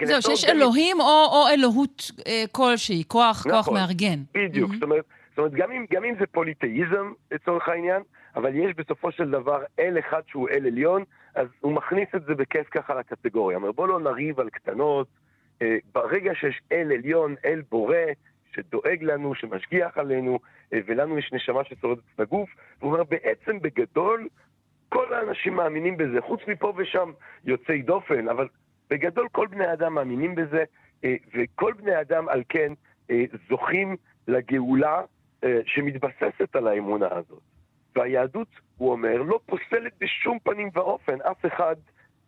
זהו, שיש אלוהים או, או אלוהות אה, כלשהי, כוח, כוח נכון. מארגן. בדיוק, זאת אומרת, זאת אומרת גם, אם, גם אם זה פוליטאיזם לצורך העניין, אבל יש בסופו של דבר אל אחד שהוא אל עליון, אז הוא מכניס את זה בכיף ככה לקטגוריה. אומר, בוא לא נריב על קטנות, אה, ברגע שיש אל עליון, אל בורא, שדואג לנו, שמשגיח עלינו, אה, ולנו יש נשמה ששורדת את הגוף, הוא אומר, בעצם בגדול, כל האנשים מאמינים בזה, חוץ מפה ושם יוצאי דופן, אבל בגדול כל בני האדם מאמינים בזה, אה, וכל בני האדם על כן זוכים לגאולה שמתבססת על האמונה הזאת. והיהדות, הוא אומר, לא פוסלת בשום פנים ואופן אף אחד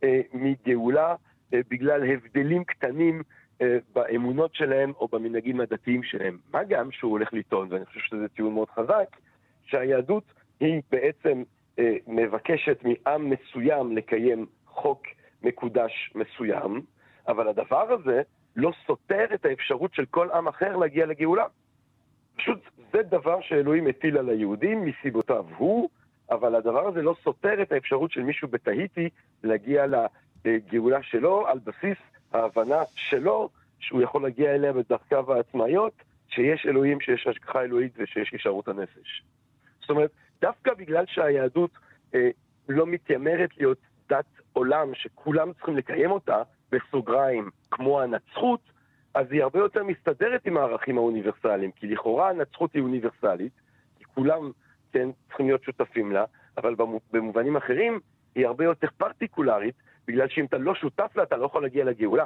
אה, מגאולה אה, בגלל הבדלים קטנים אה, באמונות שלהם או במנהגים הדתיים שלהם. מה גם שהוא הולך לטעון, ואני חושב שזה טיעון מאוד חזק, שהיהדות היא בעצם אה, מבקשת מעם מסוים לקיים חוק מקודש מסוים, אבל הדבר הזה לא סותר את האפשרות של כל עם אחר להגיע לגאולה. פשוט זה דבר שאלוהים הטיל על היהודים מסיבותיו הוא, אבל הדבר הזה לא סותר את האפשרות של מישהו בתהיטי להגיע לגאולה שלו על בסיס ההבנה שלו שהוא יכול להגיע אליה בדרכיו העצמאיות, שיש אלוהים, שיש השגחה אלוהית ושיש הישארות הנפש. זאת אומרת, דווקא בגלל שהיהדות אה, לא מתיימרת להיות דת עולם שכולם צריכים לקיים אותה, בסוגריים, כמו הנצחות, אז היא הרבה יותר מסתדרת עם הערכים האוניברסליים, כי לכאורה הנצחות היא אוניברסלית, כי כולם, כן, צריכים להיות שותפים לה, אבל במו- במובנים אחרים היא הרבה יותר פרטיקולרית, בגלל שאם אתה לא שותף לה, אתה לא יכול להגיע לגאולה.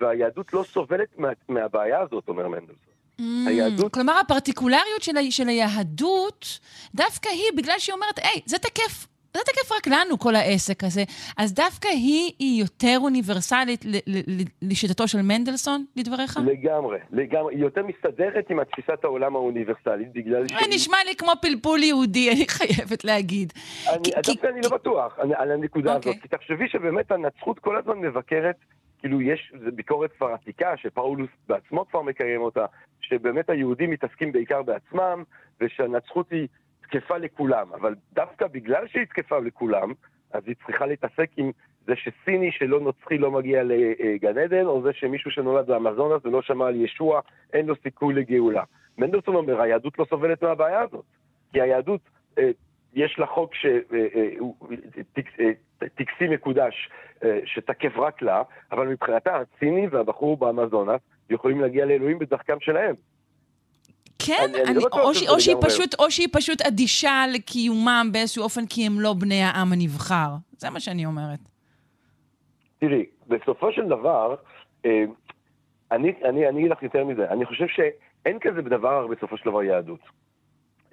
והיהדות לא סובלת מה, מהבעיה הזאת, אומר מנדלסון. Mm, היהדות- כלומר, הפרטיקולריות של, של היהדות, דווקא היא, בגלל שהיא אומרת, היי, זה תקף. זה תקף רק לנו, כל העסק הזה. אז דווקא היא, היא יותר אוניברסלית ל- ל- ל- לשיטתו של מנדלסון, לדבריך? לגמרי, לגמרי. היא יותר מסתדרת עם התפיסת העולם האוניברסלית, בגלל זה נשמע לי כמו פלפול יהודי, אני חייבת להגיד. אני, כי- דווקא אני לא בטוח אני, על הנקודה אוקיי. הזאת, כי תחשבי שבאמת הנצחות כל הזמן מבקרת, כאילו יש, ביקורת כבר עתיקה, שפאולוס בעצמו כבר מקיים אותה, שבאמת היהודים מתעסקים בעיקר בעצמם, ושהנצחות היא תקפה לכולם, אבל דווקא בגלל שהיא תקפה לכולם, אז היא צריכה להתעסק עם זה שסיני שלא נוצרי לא מגיע לגן עדן, או זה שמישהו שנולד באמזונס ולא שמע על ישוע, אין לו סיכוי לגאולה. מנדלסון אומר, היהדות לא סובלת מהבעיה הזאת, כי היהדות אה, יש לה חוק שטקסי מקודש אה, שתקף רק לה, אבל מבחינתה הסיני והבחור באמזונס יכולים להגיע לאלוהים בדרכם שלהם. כן, אני- אני אני, לא או, שזה ש, או, שהיא. פשוט, או שהיא פשוט אדישה לקיומם באיזשהו אופן כי הם לא בני העם הנבחר. זה מה שאני אומרת. תראי, בסופו של דבר, אה, אני, אני, אני אגיד לך יותר מזה, אני חושב שאין כזה דבר בסופו של דבר יהדות.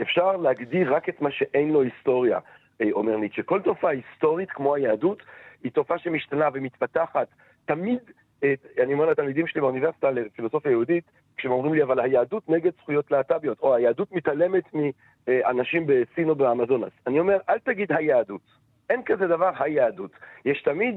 אפשר להגדיר רק את מה שאין לו היסטוריה, אה, אומר ניטשה. כל תופעה היסטורית כמו היהדות, היא תופעה שמשתנה ומתפתחת. תמיד, אה, אני אומר לתלמידים שלי באוניברסיטה לפילוסופיה יהודית, כשהם אומרים לי, אבל היהדות נגד זכויות להט"ביות, או היהדות מתעלמת מאנשים בסין או באמזונס. אני אומר, אל תגיד היהדות. אין כזה דבר היהדות. יש תמיד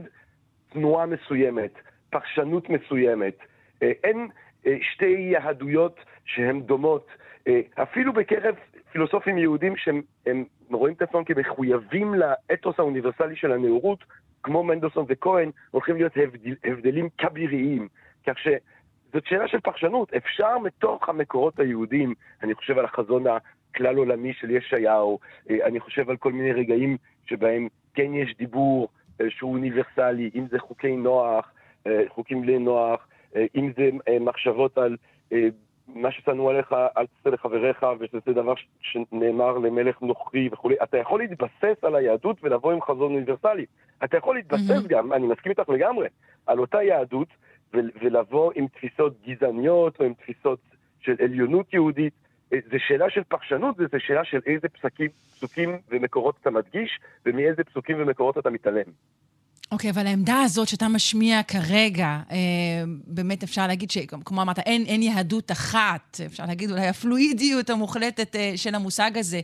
תנועה מסוימת, פרשנות מסוימת. אה, אין אה, שתי יהדויות שהן דומות. אה, אפילו בקרב פילוסופים יהודים שהם הם רואים את עצמם כמחויבים לאתוס האוניברסלי של הנאורות, כמו מנדלסון וכהן, הולכים להיות הבדל, הבדלים כביריים. כך שזאת שאלה של פרשנות. אפשר מתוך המקורות היהודיים, אני חושב על החזון הכלל עולמי של ישעיהו, אה, אני חושב על כל מיני רגעים שבהם כן יש דיבור אה, שהוא אוניברסלי, אם זה חוקי נוח, אה, חוקים בלי נוח, אם זה מחשבות על מה ששנוא עליך, אל תעשה לחבריך, ושזה דבר שנאמר למלך נוכרי וכולי. אתה יכול להתבסס על היהדות ולבוא עם חזון אוניברסלי. אתה יכול להתבסס גם, אני מסכים איתך לגמרי, על אותה יהדות, ולבוא עם תפיסות גזעניות או עם תפיסות של עליונות יהודית. אה, זה שאלה של פרשנות, וזה שאלה של איזה פסקים, פסוקים ומקורות אתה מדגיש, ומאיזה פסוקים ומקורות אתה מתעלם. אוקיי, אבל העמדה הזאת שאתה משמיע כרגע, אה, באמת אפשר להגיד שכמו אמרת, אין, אין יהדות אחת, אפשר להגיד אולי הפלואידיות המוחלטת אה, של המושג הזה.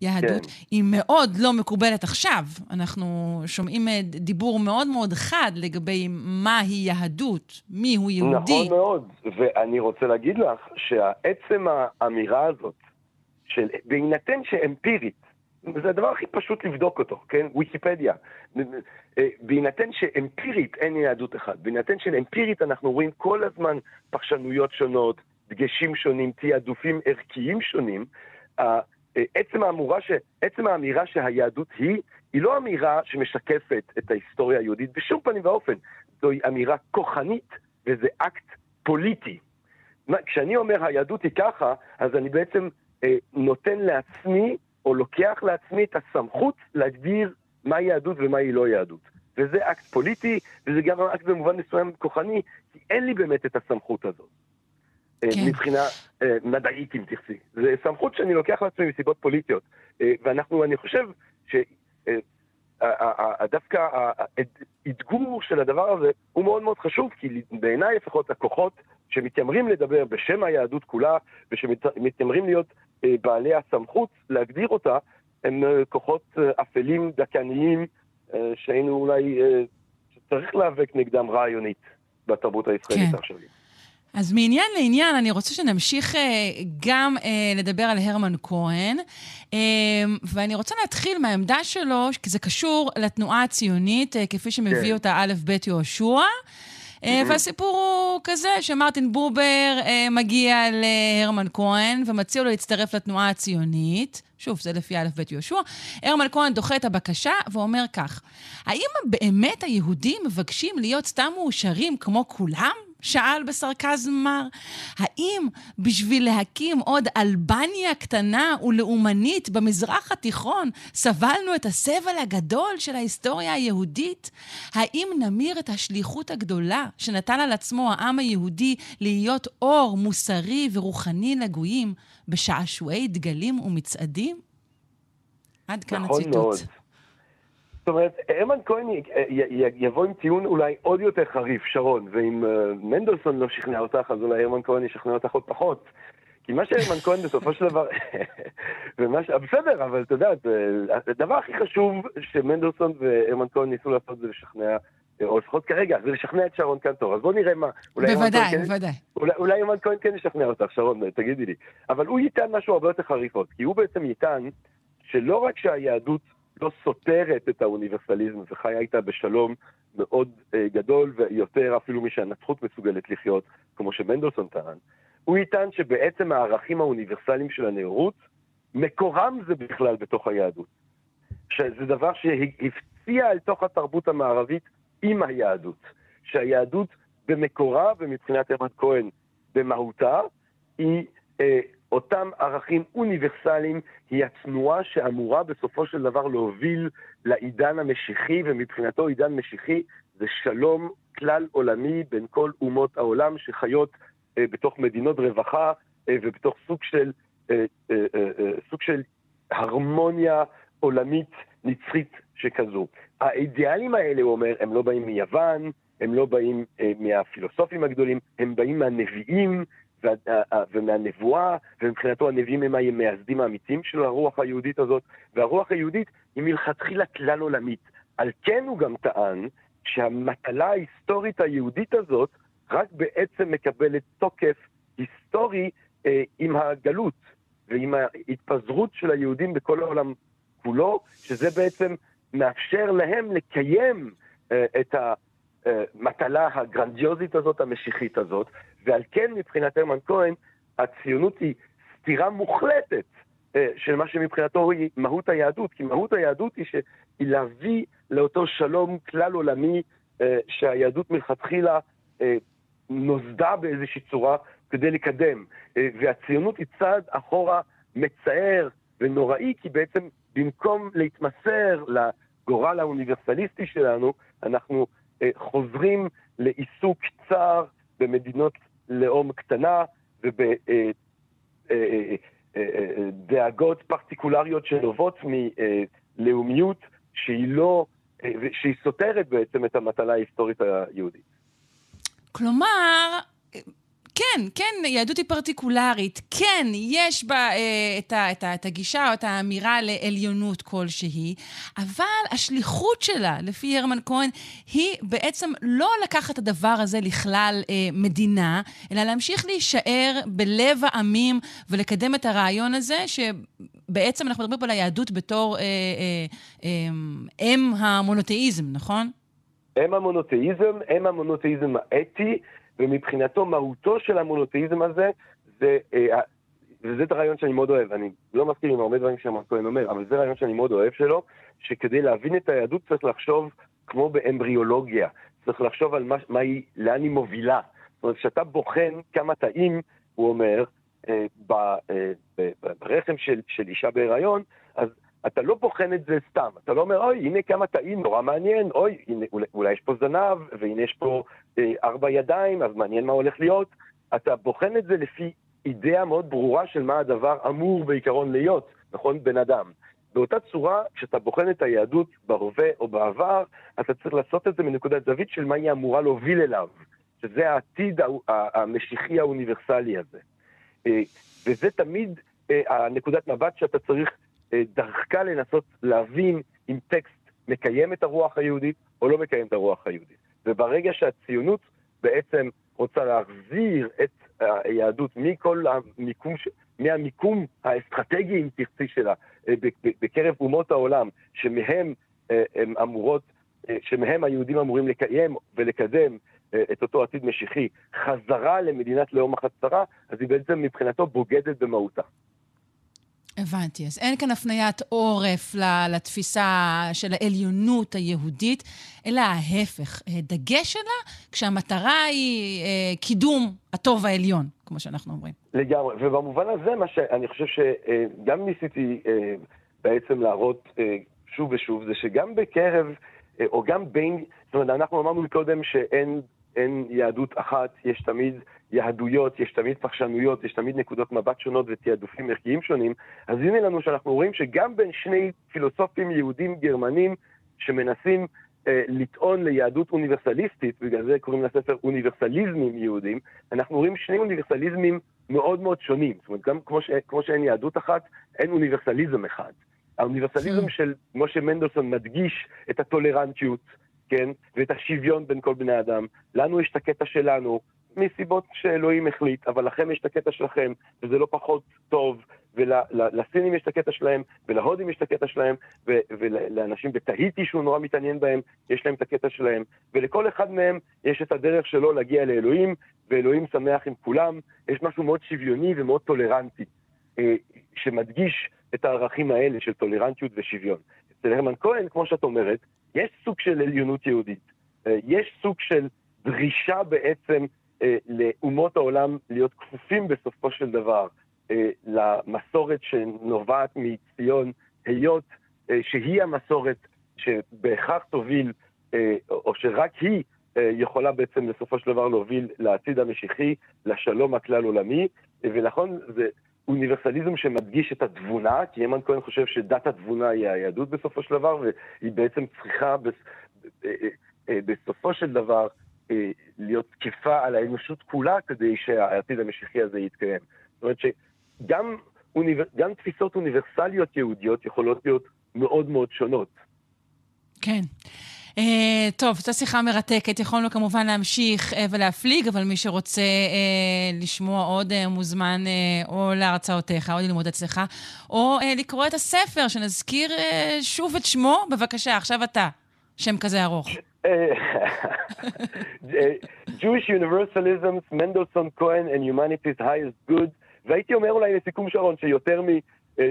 יהדות כן. היא מאוד לא מקובלת עכשיו. אנחנו שומעים אה, דיבור מאוד מאוד חד לגבי מהי יהדות, מיהו יהודי. נכון מאוד, ואני רוצה להגיד לך שעצם האמירה הזאת, של בהינתן שאמפירית, זה הדבר הכי פשוט לבדוק אותו, כן? ויקיפדיה. אה, בהינתן שאמפירית אין יהדות אחת, בהינתן שאמפירית אנחנו רואים כל הזמן פרשנויות שונות, דגשים שונים, תעדופים ערכיים שונים, אה, עצם האמורה ש... עצם האמירה שהיהדות היא, היא לא אמירה שמשקפת את ההיסטוריה היהודית בשום פנים ואופן. זוהי אמירה כוחנית וזה אקט פוליטי. כשאני אומר היהדות היא ככה, אז אני בעצם אה, נותן לעצמי, או לוקח לעצמי את הסמכות להגדיר מהי יהדות ומהי לא יהדות. וזה אקט פוליטי, וזה גם אקט במובן מסוים כוחני, כי אין לי באמת את הסמכות הזאת. אה, כן. מבחינה אה, מדעית, אם תרצי. זה סמכות שאני לוקח לעצמי מסיבות פוליטיות. אה, ואנחנו, אני חושב ש... אה, האתגור של הדבר הזה הוא מאוד מאוד חשוב, כי בעיניי לפחות הכוחות שמתיימרים לדבר בשם היהדות כולה, ושמתיימרים להיות בעלי הסמכות להגדיר אותה, הם אה, כוחות אה, אפלים, דכאניים, אה, שהיינו אולי, אה, שצריך להיאבק נגדם רעיונית בתרבות הישראלית כן. העכשווית. אז מעניין לעניין, אני רוצה שנמשיך אה, גם אה, לדבר על הרמן כהן, אה, ואני רוצה להתחיל מהעמדה שלו, כי זה קשור לתנועה הציונית, אה, כפי שמביא כן. אותה א' ב' יהושע. אה, והסיפור הוא כזה, שמרטין בובר אה, מגיע להרמן כהן ומציע לו להצטרף לתנועה הציונית. שוב, זה לפי א' ב' יהושע. הרמן כהן דוחה את הבקשה ואומר כך: האם באמת היהודים מבקשים להיות סתם מאושרים כמו כולם? שאל בסרקזם מר. האם בשביל להקים עוד אלבניה קטנה ולאומנית במזרח התיכון סבלנו את הסבל הגדול של ההיסטוריה היהודית? האם נמיר את השליחות הגדולה שנטל על עצמו העם היהודי להיות אור מוסרי ורוחני לגויים בשעשועי דגלים ומצעדים? עד כאן נכון הציטוט. מאוד. זאת אומרת, הרמן כהן יבוא עם טיעון אולי עוד יותר חריף, שרון, ואם אה, מנדלסון לא שכנע אותך, אז אולי הרמן כהן ישכנע אותך עוד פחות. כי מה שהרמן כהן בסופו של דבר, ומה ש... בסדר, אבל אתה יודע, הדבר הכי חשוב שמנדלסון והרמן כהן ניסו לעשות זה לשכנע, או לפחות כרגע, זה לשכנע את שרון קנטור. אז בוא נראה מה. הרמן בוודאי, כן- בוודאי. אולי, יומן כהן כן ישכנע אותך, שרון, תגידי לי. אבל הוא יטען משהו הרבה יותר חריף עוד, כי הוא בעצם יטען שלא רק שהיהדות לא סותרת את האוניברסליזם וחיה איתה בשלום מאוד אה, גדול, ויותר אפילו משהנצחות מסוגלת לחיות, כמו שמנדלסון טען, הוא יטען שבעצם הערכים האוניברסליים של הנאורות, מקורם זה בכלל בתוך היהדות. שזה דבר שהפציע אל תוך התרבות המערבית עם היהדות. שהיהדות במקורה, ומבחינת הרמן כהן במהותה, היא אה, אותם ערכים אוניברסליים, היא התנועה שאמורה בסופו של דבר להוביל לעידן המשיחי, ומבחינתו עידן משיחי זה שלום כלל עולמי בין כל אומות העולם שחיות אה, בתוך מדינות רווחה אה, ובתוך סוג של, אה, אה, אה, אה, סוג של הרמוניה עולמית נצחית שכזו. האידיאלים האלה, הוא אומר, הם לא באים מיוון, הם לא באים אה, מהפילוסופים הגדולים, הם באים מהנביאים אה, אה, ומהנבואה, ומבחינתו הנביאים הם המייסדים האמיתיים של הרוח היהודית הזאת, והרוח היהודית היא מלכתחילה כלל עולמית. על כן הוא גם טען שהמטלה ההיסטורית היהודית הזאת רק בעצם מקבלת תוקף היסטורי אה, עם הגלות ועם ההתפזרות של היהודים בכל העולם כולו, שזה בעצם מאפשר להם לקיים אה, את המטלה הגרנדיוזית הזאת, המשיחית הזאת, ועל כן מבחינת הרמן כהן, הציונות היא סתירה מוחלטת אה, של מה שמבחינתו היא מהות היהדות, כי מהות היהדות היא. היא להביא לאותו שלום כלל עולמי אה, שהיהדות מלכתחילה אה, נוסדה באיזושהי צורה כדי לקדם. והציונות היא צעד אחורה מצער ונוראי, כי בעצם במקום להתמסר לגורל האוניברסליסטי שלנו, אנחנו חוזרים לעיסוק צר במדינות לאום קטנה ובדאגות פרטיקולריות שנובעות מלאומיות שהיא לא, אה, שהיא סותרת בעצם את המטלה ההיסטורית היהודית. כלומר, כן, כן, יהדות היא פרטיקולרית. כן, יש בה אה, את, ה, את, ה, את הגישה או את האמירה לעליונות כלשהי, אבל השליחות שלה, לפי הרמן כהן, היא בעצם לא לקחת את הדבר הזה לכלל אה, מדינה, אלא להמשיך להישאר בלב העמים ולקדם את הרעיון הזה, שבעצם אנחנו מדברים פה על היהדות בתור אה, אה, אה, אם המונותאיזם, נכון? אם המונותאיזם, אם המונותאיזם האתי. ומבחינתו מהותו של המונותאיזם הזה, זה, אה, וזה את הרעיון שאני מאוד אוהב, אני לא מסכים עם הרבה דברים שאמר כהן אומר, אבל זה רעיון שאני מאוד אוהב שלו, שכדי להבין את היהדות צריך לחשוב כמו באמבריאולוגיה, צריך לחשוב על מה, מה היא, לאן היא מובילה. זאת אומרת, כשאתה בוחן כמה תאים, הוא אומר, אה, ב, אה, ברחם של, של אישה בהיריון, אז אתה לא בוחן את זה סתם, אתה לא אומר, אוי, הנה כמה תאים, נורא מעניין, אוי, הנה, אולי, אולי יש פה זנב, והנה יש פה אה, ארבע ידיים, אז מעניין מה הולך להיות. אתה בוחן את זה לפי אידאה מאוד ברורה של מה הדבר אמור בעיקרון להיות, נכון? בן אדם. באותה צורה, כשאתה בוחן את היהדות בהווה או בעבר, אתה צריך לעשות את זה מנקודת זווית של מה היא אמורה להוביל אליו, שזה העתיד המשיחי האוניברסלי הזה. אה, וזה תמיד אה, הנקודת מבט שאתה צריך דרכה לנסות להבין אם טקסט מקיים את הרוח היהודית או לא מקיים את הרוח היהודית. וברגע שהציונות בעצם רוצה להחזיר את היהדות מכל המיקום, מהמיקום האסטרטגי, אם תרצי, שלה, אה, בקרב אומות העולם, שמהם אה, הם אמורות, שמהם היהודים אמורים לקיים ולקדם את אותו עתיד משיחי, חזרה למדינת לאום החצרה, אז היא בעצם מבחינתו בוגדת במהותה. הבנתי. אז אין כאן הפניית עורף לתפיסה של העליונות היהודית, אלא ההפך, אה, דגש שלה כשהמטרה היא אה, קידום הטוב העליון, כמו שאנחנו אומרים. לגמרי, ובמובן הזה, מה שאני חושב שגם ניסיתי אה, בעצם להראות שוב ושוב, זה שגם בקרב, או גם בין, זאת אומרת, אנחנו אמרנו קודם שאין יהדות אחת, יש תמיד... יהדויות, יש תמיד פרשנויות, יש תמיד נקודות מבט שונות ותעדופים ערכיים שונים, אז הנה לנו שאנחנו רואים שגם בין שני פילוסופים יהודים גרמנים שמנסים אה, לטעון ליהדות אוניברסליסטית, בגלל זה קוראים לספר אוניברסליזמים יהודים, אנחנו רואים שני אוניברסליזמים מאוד מאוד שונים. זאת אומרת, גם כמו, ש, כמו שאין יהדות אחת, אין אוניברסליזם אחד. האוניברסליזם mm. של משה מנדלסון מדגיש את הטולרנטיות, כן, ואת השוויון בין כל בני אדם. לנו יש את הקטע שלנו, מסיבות שאלוהים החליט, אבל לכם יש את הקטע שלכם, וזה לא פחות טוב, ולסינים יש את הקטע שלהם, ולהודים יש את הקטע שלהם, ולאנשים בתהיטי שהוא נורא מתעניין בהם, יש להם את הקטע שלהם, ולכל אחד מהם יש את הדרך שלו להגיע לאלוהים, ואלוהים שמח עם כולם. יש משהו מאוד שוויוני ומאוד טולרנטי, אה, שמדגיש את הערכים האלה של טולרנטיות ושוויון. אצל הרמן כהן, כמו שאת אומרת, יש סוג של עליונות יהודית. אה, יש סוג של דרישה בעצם לאומות העולם להיות כפופים בסופו של דבר אה, למסורת שנובעת מציון, היות אה, שהיא המסורת שבהכרח תוביל, אה, או שרק היא אה, יכולה בעצם בסופו של דבר להוביל לעתיד המשיחי, לשלום הכלל עולמי, ונכון, זה אוניברסליזם שמדגיש את התבונה, כי ימן כהן חושב שדת התבונה היא היהדות בסופו של דבר, והיא בעצם צריכה בס... אה, אה, אה, בסופו של דבר אה, להיות תקפה על האנושות כולה כדי שהעתיד המשיחי הזה יתקיים. זאת אומרת שגם אוניבר... תפיסות אוניברסליות יהודיות יכולות להיות מאוד מאוד שונות. כן. Uh, טוב, זו שיחה מרתקת. יכולנו כמובן להמשיך uh, ולהפליג, אבל מי שרוצה uh, לשמוע עוד uh, מוזמן uh, או להרצאותיך, או ללמוד אצלך, או uh, לקרוא את הספר, שנזכיר uh, שוב את שמו. בבקשה, עכשיו אתה. שם כזה ארוך. Jewish Universalism, מנדלסון כהן and Humanity's Highest Good. והייתי אומר אולי לסיכום שרון, שיותר מ...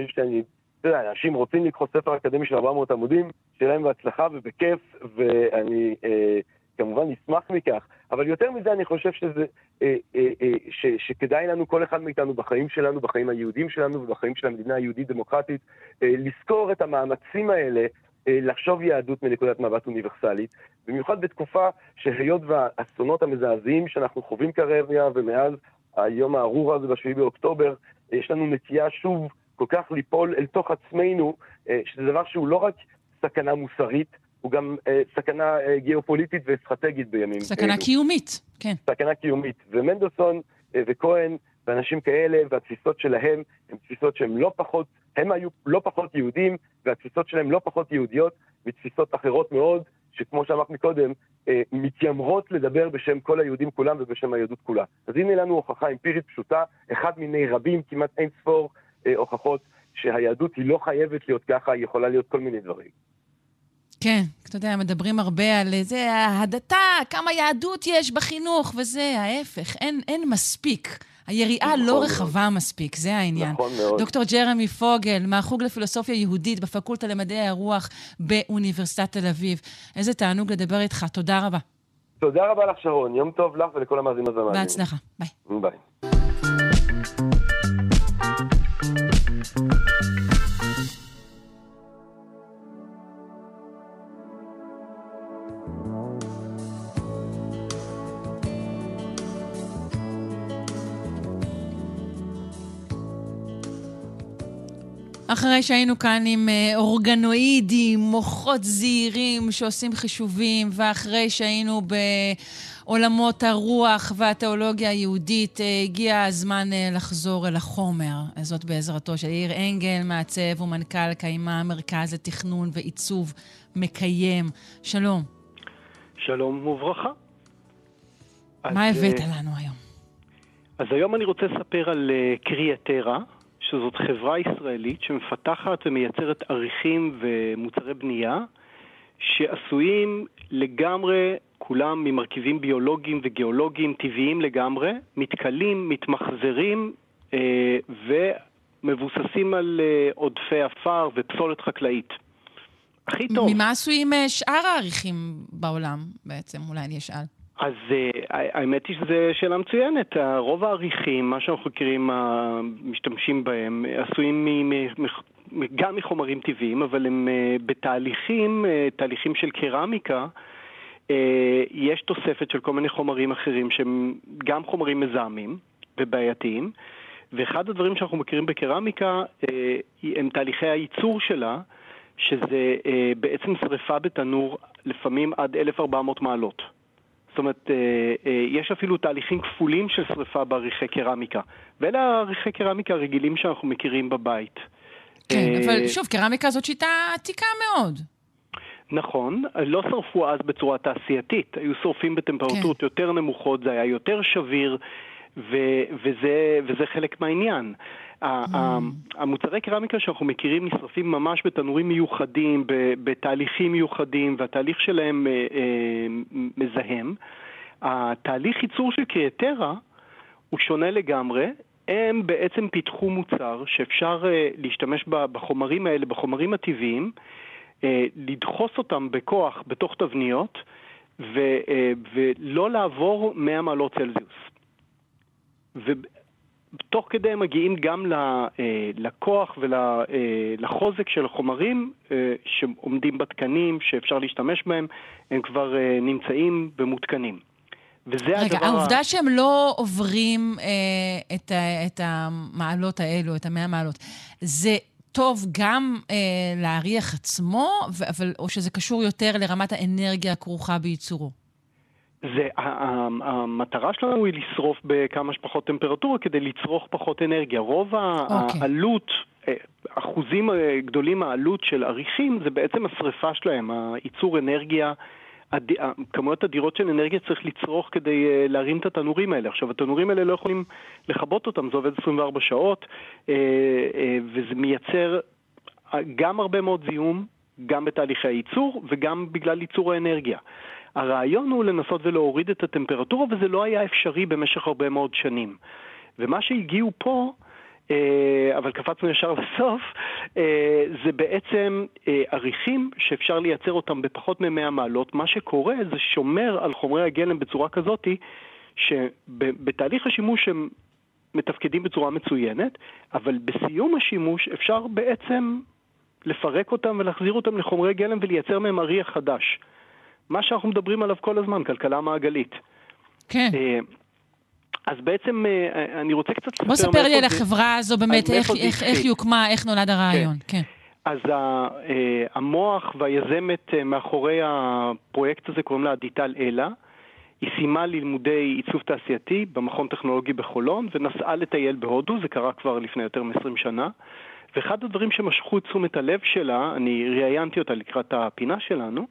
שאני אתה יודע, אנשים רוצים לקרוא ספר אקדמי של 400 עמודים, שיהיה להם בהצלחה ובכיף, ואני אה, כמובן אשמח מכך. אבל יותר מזה אני חושב שזה, אה, אה, אה, ש, שכדאי לנו, כל אחד מאיתנו בחיים שלנו, בחיים היהודיים שלנו ובחיים של המדינה היהודית-דמוקרטית, אה, לזכור את המאמצים האלה אה, לחשוב יהדות מנקודת מבט אוניברסלית, במיוחד בתקופה שהיות והאסונות המזעזעים שאנחנו חווים כרגע, ומאז היום הארור הזה ב-7 באוקטובר, יש לנו נטייה שוב כל כך ליפול אל תוך עצמנו, אה, שזה דבר שהוא לא רק סכנה מוסרית, הוא גם אה, סכנה אה, גיאופוליטית ואסטרטגית בימים סכנה אלו. קיומית, כן. סכנה קיומית. ומנדלסון אה, וכהן ואנשים כאלה והתפיסות שלהם הן תפיסות שהן לא פחות, הם היו לא פחות יהודים והתפיסות שלהם לא פחות יהודיות מתפיסות אחרות מאוד, שכמו שאמרת מקודם, אה, מתיימרות לדבר בשם כל היהודים כולם ובשם היהדות כולה. אז הנה לנו הוכחה אמפירית פשוטה, אחד מיני רבים, כמעט אין ספור אה, הוכחות שהיהדות היא לא חייבת להיות ככה, היא יכולה להיות כל מיני דברים. כן, אתה יודע, מדברים הרבה על זה, ההדתה, כמה יהדות יש בחינוך, וזה ההפך, אין, אין מספיק. היריעה נכון לא מאוד. רחבה מספיק, זה העניין. נכון מאוד. דוקטור ג'רמי פוגל, מהחוג לפילוסופיה יהודית בפקולטה למדעי הרוח באוניברסיטת תל אביב. איזה תענוג לדבר איתך, תודה רבה. תודה רבה לך שרון, יום טוב לך ולכל המאזינות והמאזינים. בהצלחה, ביי. ביי. אחרי שהיינו כאן עם אה, אורגנואידים, מוחות זעירים שעושים חישובים, ואחרי שהיינו בעולמות הרוח והתיאולוגיה היהודית, אה, הגיע הזמן אה, לחזור אל החומר. זאת בעזרתו של יאיר אנגל, מעצב ומנכ"ל קיימה מרכז לתכנון ועיצוב מקיים. שלום. שלום וברכה. מה אז, הבאת לנו היום? אז היום אני רוצה לספר על קריאטרה, שזאת חברה ישראלית שמפתחת ומייצרת עריכים ומוצרי בנייה שעשויים לגמרי, כולם ממרכיבים ביולוגיים וגיאולוגיים טבעיים לגמרי, מתכלים, מתמחזרים אה, ומבוססים על אה, עודפי עפר ופסולת חקלאית. הכי טוב. ממה עשויים אה, שאר העריכים בעולם בעצם? אולי אני אשאל. אז uh, האמת היא שזו שאלה מצוינת. רוב העריכים, מה שאנחנו מכירים, המשתמשים בהם, עשויים גם מחומרים טבעיים, אבל הם uh, בתהליכים, uh, תהליכים של קרמיקה, יש תוספת של כל מיני חומרים אחרים שהם גם חומרים מזהמים ובעייתיים, ואחד הדברים שאנחנו מכירים בקרמיקה הם תהליכי הייצור שלה, שזה בעצם שריפה בתנור לפעמים עד 1400 מעלות. זאת אומרת, אה, אה, יש אפילו תהליכים כפולים של שריפה בעריכי קרמיקה. ואלה העריכי קרמיקה הרגילים שאנחנו מכירים בבית. כן, אה, אבל שוב, קרמיקה זאת שיטה עתיקה מאוד. נכון, לא שרפו אז בצורה תעשייתית, היו שורפים בטמפרטורות כן. יותר נמוכות, זה היה יותר שביר, ו- וזה, וזה חלק מהעניין. ה- המוצרי קרמיקה שאנחנו מכירים נשרפים ממש בתנורים מיוחדים, בתהליכים מיוחדים, והתהליך שלהם אה, אה, מזהם. התהליך ייצור של קריאטרה הוא שונה לגמרי. הם בעצם פיתחו מוצר שאפשר אה, להשתמש בחומרים האלה, בחומרים הטבעיים, לדחוס אותם בכוח בתוך תבניות ו, ולא לעבור 100 מעלות צלזיוס. ותוך כדי הם מגיעים גם אה, לכוח ולחוזק של החומרים אה, שעומדים בתקנים, שאפשר להשתמש בהם, הם כבר אה, נמצאים ומותקנים. וזה רגע, הדבר... ה- העובדה שהם לא עוברים אה, את, ה, את המעלות האלו, את המאה מעלות, זה טוב גם אה, להריח עצמו, ו- אבל, או שזה קשור יותר לרמת האנרגיה הכרוכה בייצורו? זה, המטרה שלנו היא לשרוף בכמה שפחות טמפרטורה כדי לצרוך פחות אנרגיה. רוב אוקיי. העלות, אה, אחוזים אה, גדולים מהעלות של אריחים זה בעצם השריפה שלהם, הייצור אנרגיה, הד... כמויות אדירות של אנרגיה צריך לצרוך כדי אה, להרים את התנורים האלה. עכשיו, התנורים האלה לא יכולים לכבות אותם, זה עובד 24 שעות, וזה מייצר גם הרבה מאוד זיהום, גם בתהליכי הייצור וגם בגלל ייצור האנרגיה. הרעיון הוא לנסות ולהוריד את הטמפרטורה, וזה לא היה אפשרי במשך הרבה מאוד שנים. ומה שהגיעו פה, אה, אבל קפצנו ישר לסוף, אה, זה בעצם אה, אריחים שאפשר לייצר אותם בפחות מ-100 מעלות. מה שקורה זה שומר על חומרי הגלם בצורה כזאתי, שבתהליך השימוש הם מתפקדים בצורה מצוינת, אבל בסיום השימוש אפשר בעצם לפרק אותם ולהחזיר אותם לחומרי גלם ולייצר מהם אריח חדש. מה שאנחנו מדברים עליו כל הזמן, כלכלה מעגלית. כן. אה, אז בעצם אה, אני רוצה קצת... בוא ספר לי על החברה הזו באמת, אז איך, איך, איך. היא הוקמה, איך נולד הרעיון. כן. אז ה- אה, המוח והיזמת אה, מאחורי הפרויקט הזה קוראים לה אדיטל אלה. היא סיימה לימודי עיצוב תעשייתי במכון טכנולוגי בחולון ונסעה לטייל בהודו, זה קרה כבר לפני יותר מ-20 שנה. ואחד הדברים שמשכו את תשומת הלב שלה, אני ראיינתי אותה לקראת הפינה שלנו, אה,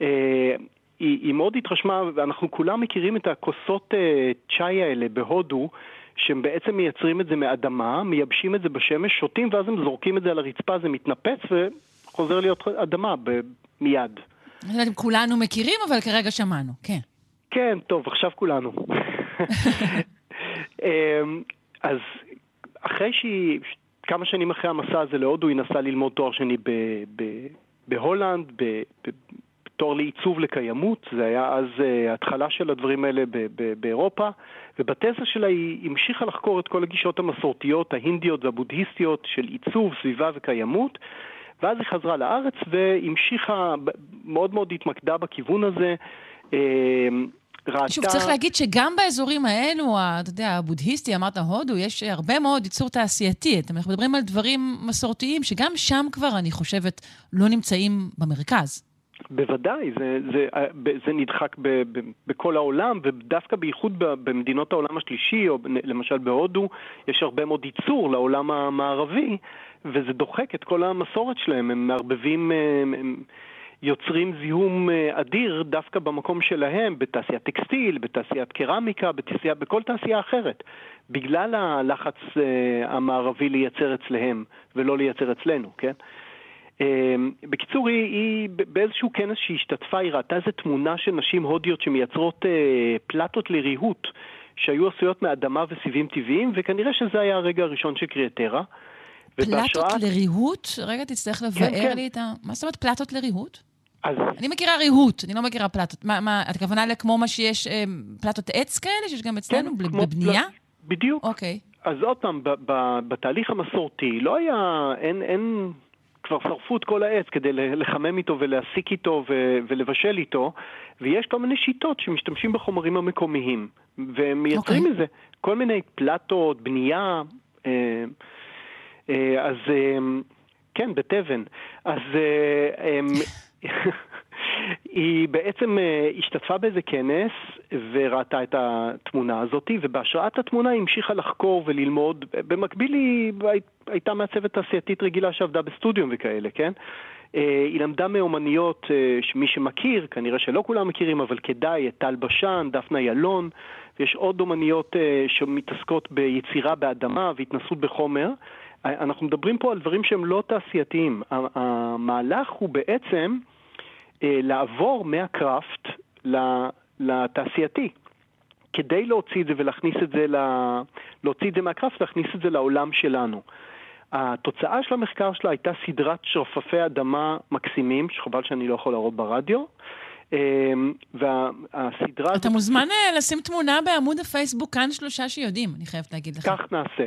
היא, היא מאוד התרשמה, ואנחנו כולם מכירים את הכוסות אה, צ'אי האלה בהודו, שהם בעצם מייצרים את זה מאדמה, מייבשים את זה בשמש, שותים ואז הם זורקים את זה על הרצפה, זה מתנפץ וחוזר להיות אדמה ב- מיד. אני יודעת אם כולנו מכירים, אבל כרגע שמענו, כן. כן, טוב, עכשיו כולנו. אמ, אז אחרי שהיא, כמה שנים אחרי המסע הזה להודו, היא נסעה ללמוד תואר שני ב- ב- בהולנד, ב- ב- תואר לעיצוב לקיימות, זה היה אז uh, התחלה של הדברים האלה ב- ב- באירופה, ובתזה שלה היא המשיכה לחקור את כל הגישות המסורתיות, ההינדיות והבודהיסטיות של עיצוב, סביבה וקיימות, ואז היא חזרה לארץ והמשיכה, מאוד מאוד התמקדה בכיוון הזה. אמ, ראתה... שוב, צריך להגיד שגם באזורים האלו, אתה יודע, הבודהיסטי, אמרת הודו, יש הרבה מאוד ייצור תעשייתי. אנחנו מדברים על דברים מסורתיים, שגם שם כבר, אני חושבת, לא נמצאים במרכז. בוודאי, זה, זה, זה נדחק ב, ב, בכל העולם, ודווקא בייחוד במדינות העולם השלישי, או למשל בהודו, יש הרבה מאוד ייצור לעולם המערבי, וזה דוחק את כל המסורת שלהם. הם מערבבים, הם, הם יוצרים זיהום אה, אדיר דווקא במקום שלהם, בתעשיית טקסטיל, בתעשיית קרמיקה, בתעשייה, בכל תעשייה אחרת, בגלל הלחץ אה, המערבי לייצר אצלהם ולא לייצר אצלנו, כן? אמ, בקיצור, היא, היא באיזשהו כנס שהיא השתתפה, היא ראתה איזו תמונה של נשים הודיות שמייצרות אה, פלטות לריהוט שהיו עשויות מאדמה וסיבים טבעיים, וכנראה שזה היה הרגע הראשון של קריאטרה. פלטות לריהוט? רגע, תצטרך לבאר כן. לי את ה... מה זאת אומרת פלטות לריהוט? אז... אני מכירה ריהוט, אני לא מכירה פלטות. מה, מה, את הכוונה לכמו מה שיש, אה, פלטות עץ כאלה, שיש גם אצלנו, כן, בבנייה? פלט- בדיוק. אוקיי. אז עוד פעם, ב- ב- בתהליך המסורתי לא היה, אין, אין, כבר שרפו את כל העץ כדי לחמם איתו ולהסיק איתו ו- ולבשל איתו, ויש כל מיני שיטות שמשתמשים בחומרים המקומיים, והם מייצרים אוקיי. מזה כל מיני פלטות, בנייה, אה, אה, אז אה, כן, בתבן. אז אה, אה, היא בעצם אה, השתתפה באיזה כנס וראתה את התמונה הזאת, ובהשראת התמונה היא המשיכה לחקור וללמוד. במקביל היא הי- הייתה מעצבת תעשייתית רגילה שעבדה בסטודיו וכאלה, כן? אה, היא למדה מאומניות אה, שמי שמכיר, כנראה שלא כולם מכירים, אבל כדאי, את טל בשן, דפנה ילון, ויש עוד אומניות שמתעסקות ביצירה באדמה והתנסות בחומר. אנחנו מדברים פה על דברים שהם לא תעשייתיים. המהלך הוא בעצם לעבור מהקראפט לתעשייתי. כדי להוציא את זה ולהכניס את זה, ל... להוציא את זה מהקראפט, להכניס את זה לעולם שלנו. התוצאה של המחקר שלה הייתה סדרת שרפפי אדמה מקסימים, שחבל שאני לא יכול להראות ברדיו. אמ, והסדרה אתה מוזמן אה, לשים תמונה בעמוד הפייסבוק, כאן שלושה שיודעים, אני חייבת להגיד לך. כך נעשה.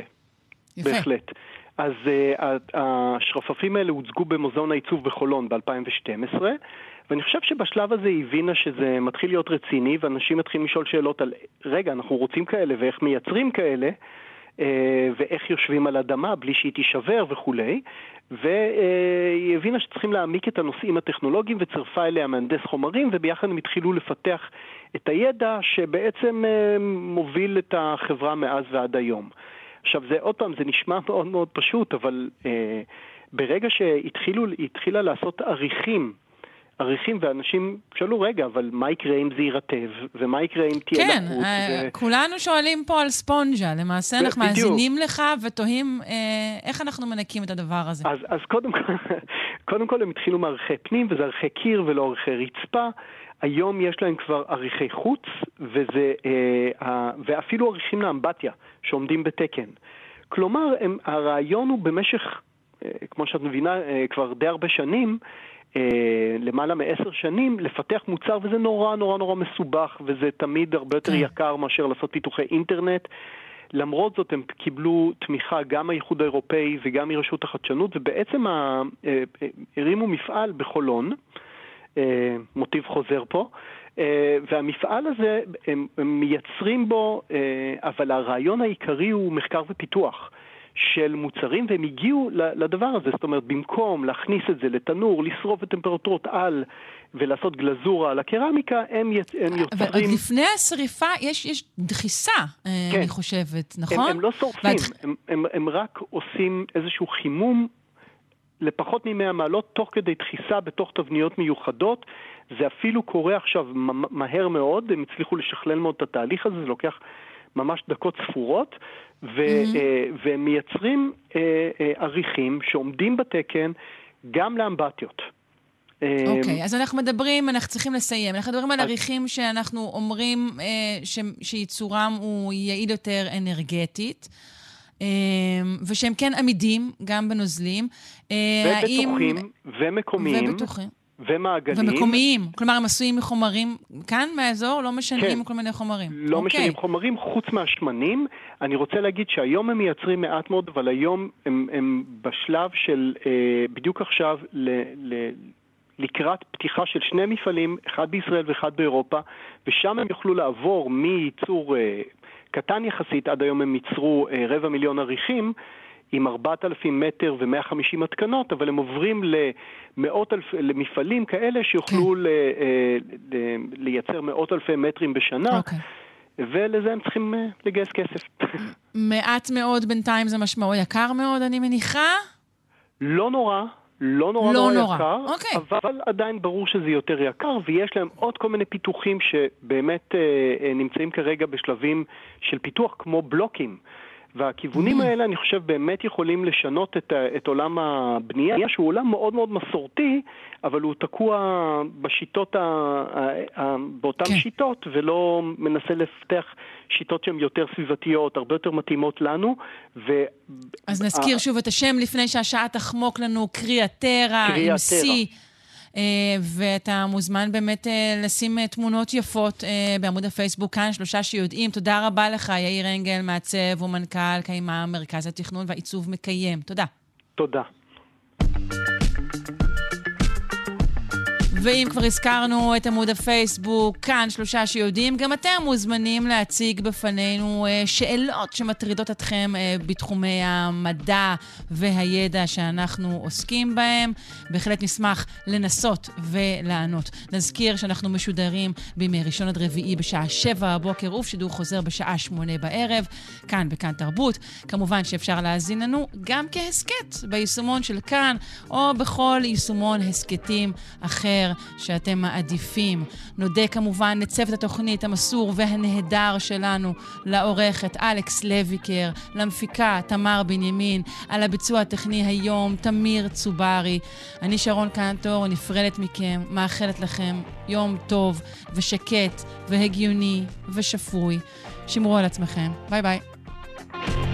יפה. בהחלט. אז uh, השרפפים האלה הוצגו במוזיאון העיצוב בחולון ב-2012, ואני חושב שבשלב הזה היא הבינה שזה מתחיל להיות רציני, ואנשים מתחילים לשאול שאלות על, רגע, אנחנו רוצים כאלה ואיך מייצרים כאלה, uh, ואיך יושבים על אדמה בלי שהיא תישבר וכולי, והיא הבינה שצריכים להעמיק את הנושאים הטכנולוגיים וצירפה אליה מהנדס חומרים, וביחד הם התחילו לפתח את הידע שבעצם uh, מוביל את החברה מאז ועד היום. עכשיו, זה עוד פעם, זה נשמע מאוד מאוד פשוט, אבל אה, ברגע שהתחילו, התחילה לעשות עריכים, עריכים, ואנשים שאלו, רגע, אבל מה יקרה אם זה יירטב, ומה יקרה אם תהיה כן, לחוץ? אה, ו... כולנו שואלים פה על ספונג'ה. למעשה אנחנו בדיוק. מאזינים לך ותוהים אה, איך אנחנו מנקים את הדבר הזה. אז, אז קודם, קודם כל הם התחילו מערכי פנים, וזה ערכי קיר ולא ערכי רצפה. היום יש להם כבר עריכי חוץ, וזה, אה, ה- ואפילו עריכים לאמבטיה, שעומדים בתקן. כלומר, הם, הרעיון הוא במשך, אה, כמו שאת מבינה, אה, כבר די הרבה שנים, למעלה מעשר שנים, לפתח מוצר, וזה נורא נורא נורא מסובך, וזה תמיד הרבה יותר כן. יקר מאשר לעשות פיתוחי אינטרנט. למרות זאת הם קיבלו תמיכה גם מהאיחוד האירופאי וגם מרשות החדשנות, ובעצם ה- אה, אה, הרימו מפעל בחולון, אה, מוטיב חוזר פה, אה, והמפעל הזה, הם, מייצרים בו, אה, אבל הרעיון העיקרי הוא מחקר ופיתוח. של מוצרים, והם הגיעו לדבר הזה. זאת אומרת, במקום להכניס את זה לתנור, לשרוף בטמפרטורות על ולעשות גלזורה על הקרמיקה, הם, יצ... הם יוצרים... לפני השריפה יש, יש דחיסה, אה, כן. אני חושבת, הם, נכון? הם לא שורפים, ואת- הם, הם, הם רק עושים איזשהו חימום לפחות מ-100 מעלות, תוך כדי דחיסה בתוך תבניות מיוחדות. זה אפילו קורה עכשיו מהר מאוד, הם הצליחו לשכלל מאוד את התהליך הזה, זה לוקח ממש דקות ספורות, ו- Mm-hmm. אה, והם מייצרים אה, אה, עריכים שעומדים בתקן גם לאמבטיות. אוקיי, אז אנחנו מדברים, אנחנו צריכים לסיים. אנחנו מדברים על עריכים שאנחנו אומרים אה, ש, שייצורם הוא יעיל יותר אנרגטית, אה, ושהם כן עמידים, גם בנוזלים. אה, האם- ובטוחים, ומקומיים, ובטוחים. ומעגליים. ומקומיים. כלומר, הם עשויים מחומרים כאן, מהאזור, לא משנים כן. כל מיני חומרים. לא אוקיי. משנים חומרים חוץ מהשמנים. אני רוצה להגיד שהיום הם מייצרים מעט מאוד, אבל היום הם, הם בשלב של אה, בדיוק עכשיו ל, ל, לקראת פתיחה של שני מפעלים, אחד בישראל ואחד באירופה, ושם הם יוכלו לעבור מייצור אה, קטן יחסית, עד היום הם ייצרו אה, רבע מיליון עריכים. עם 4,000 מטר ו-150 התקנות, אבל הם עוברים למאות אלפ... למפעלים כאלה שיוכלו כן. ל... אה, ל... לייצר מאות אלפי מטרים בשנה, אוקיי. ולזה הם צריכים אה, לגייס כסף. מעט מאוד בינתיים זה משמעו יקר מאוד, אני מניחה. לא נורא, לא נורא לא נורא נורא, יקר, אוקיי. אבל עדיין ברור שזה יותר יקר, ויש להם עוד כל מיני פיתוחים שבאמת אה, אה, נמצאים כרגע בשלבים של פיתוח, כמו בלוקים. והכיוונים Mm. האלה, אני חושב, באמת יכולים לשנות את, ה- את עולם הבנייה, שהוא עולם מאוד מאוד מסורתי, אבל הוא תקוע בשיטות, ה, ה, ה, באותן כן. שיטות, ולא מנסה לפתח שיטות שהן יותר סביבתיות, הרבה יותר מתאימות לנו. ו... אז נזכיר ה- שוב את השם לפני שהשעה תחמוק לנו, קריאטרה, עם. C. אה, ואתה מוזמן באמת אה, לשים אה, תמונות יפות בעמוד הפייסבוק כאן, שלושה שיודעים. תודה רבה לך, יאיר אנגל, מעצב ומנכ"ל קיימה, מרכז התכנון והעיצוב מקיים. תודה. תודה. ואם כבר הזכרנו את עמוד הפייסבוק, כאן שלושה שיודעים, גם אתם מוזמנים להציג בפנינו אה, שאלות שמטרידות אתכם אה, בתחומי המדע והידע שאנחנו עוסקים בהם. בהחלט נשמח לנסות ולענות. נזכיר שאנחנו משודרים בימי ראשון עד רביעי בשעה שבע הבוקר, ובשידור חוזר בשעה שמונה בערב, כאן בכאן תרבות. כמובן שאפשר להאזין לנו גם כהסכת ביישומון של כאן, או בכל יישומון הסכתים אחר שאתם מעדיפים. נודה כמובן לצוות התוכנית המסור והנהדר שלנו, לעורכת אלכס לויקר, למפיקה תמר בנימין, על הביצוע הטכני היום תמיר צוברי. אני שרון קנטור, נפרדת מכם, מאחלת לכם יום טוב ושקט והגיוני ושפוי. שמרו על עצמכם. ביי ביי.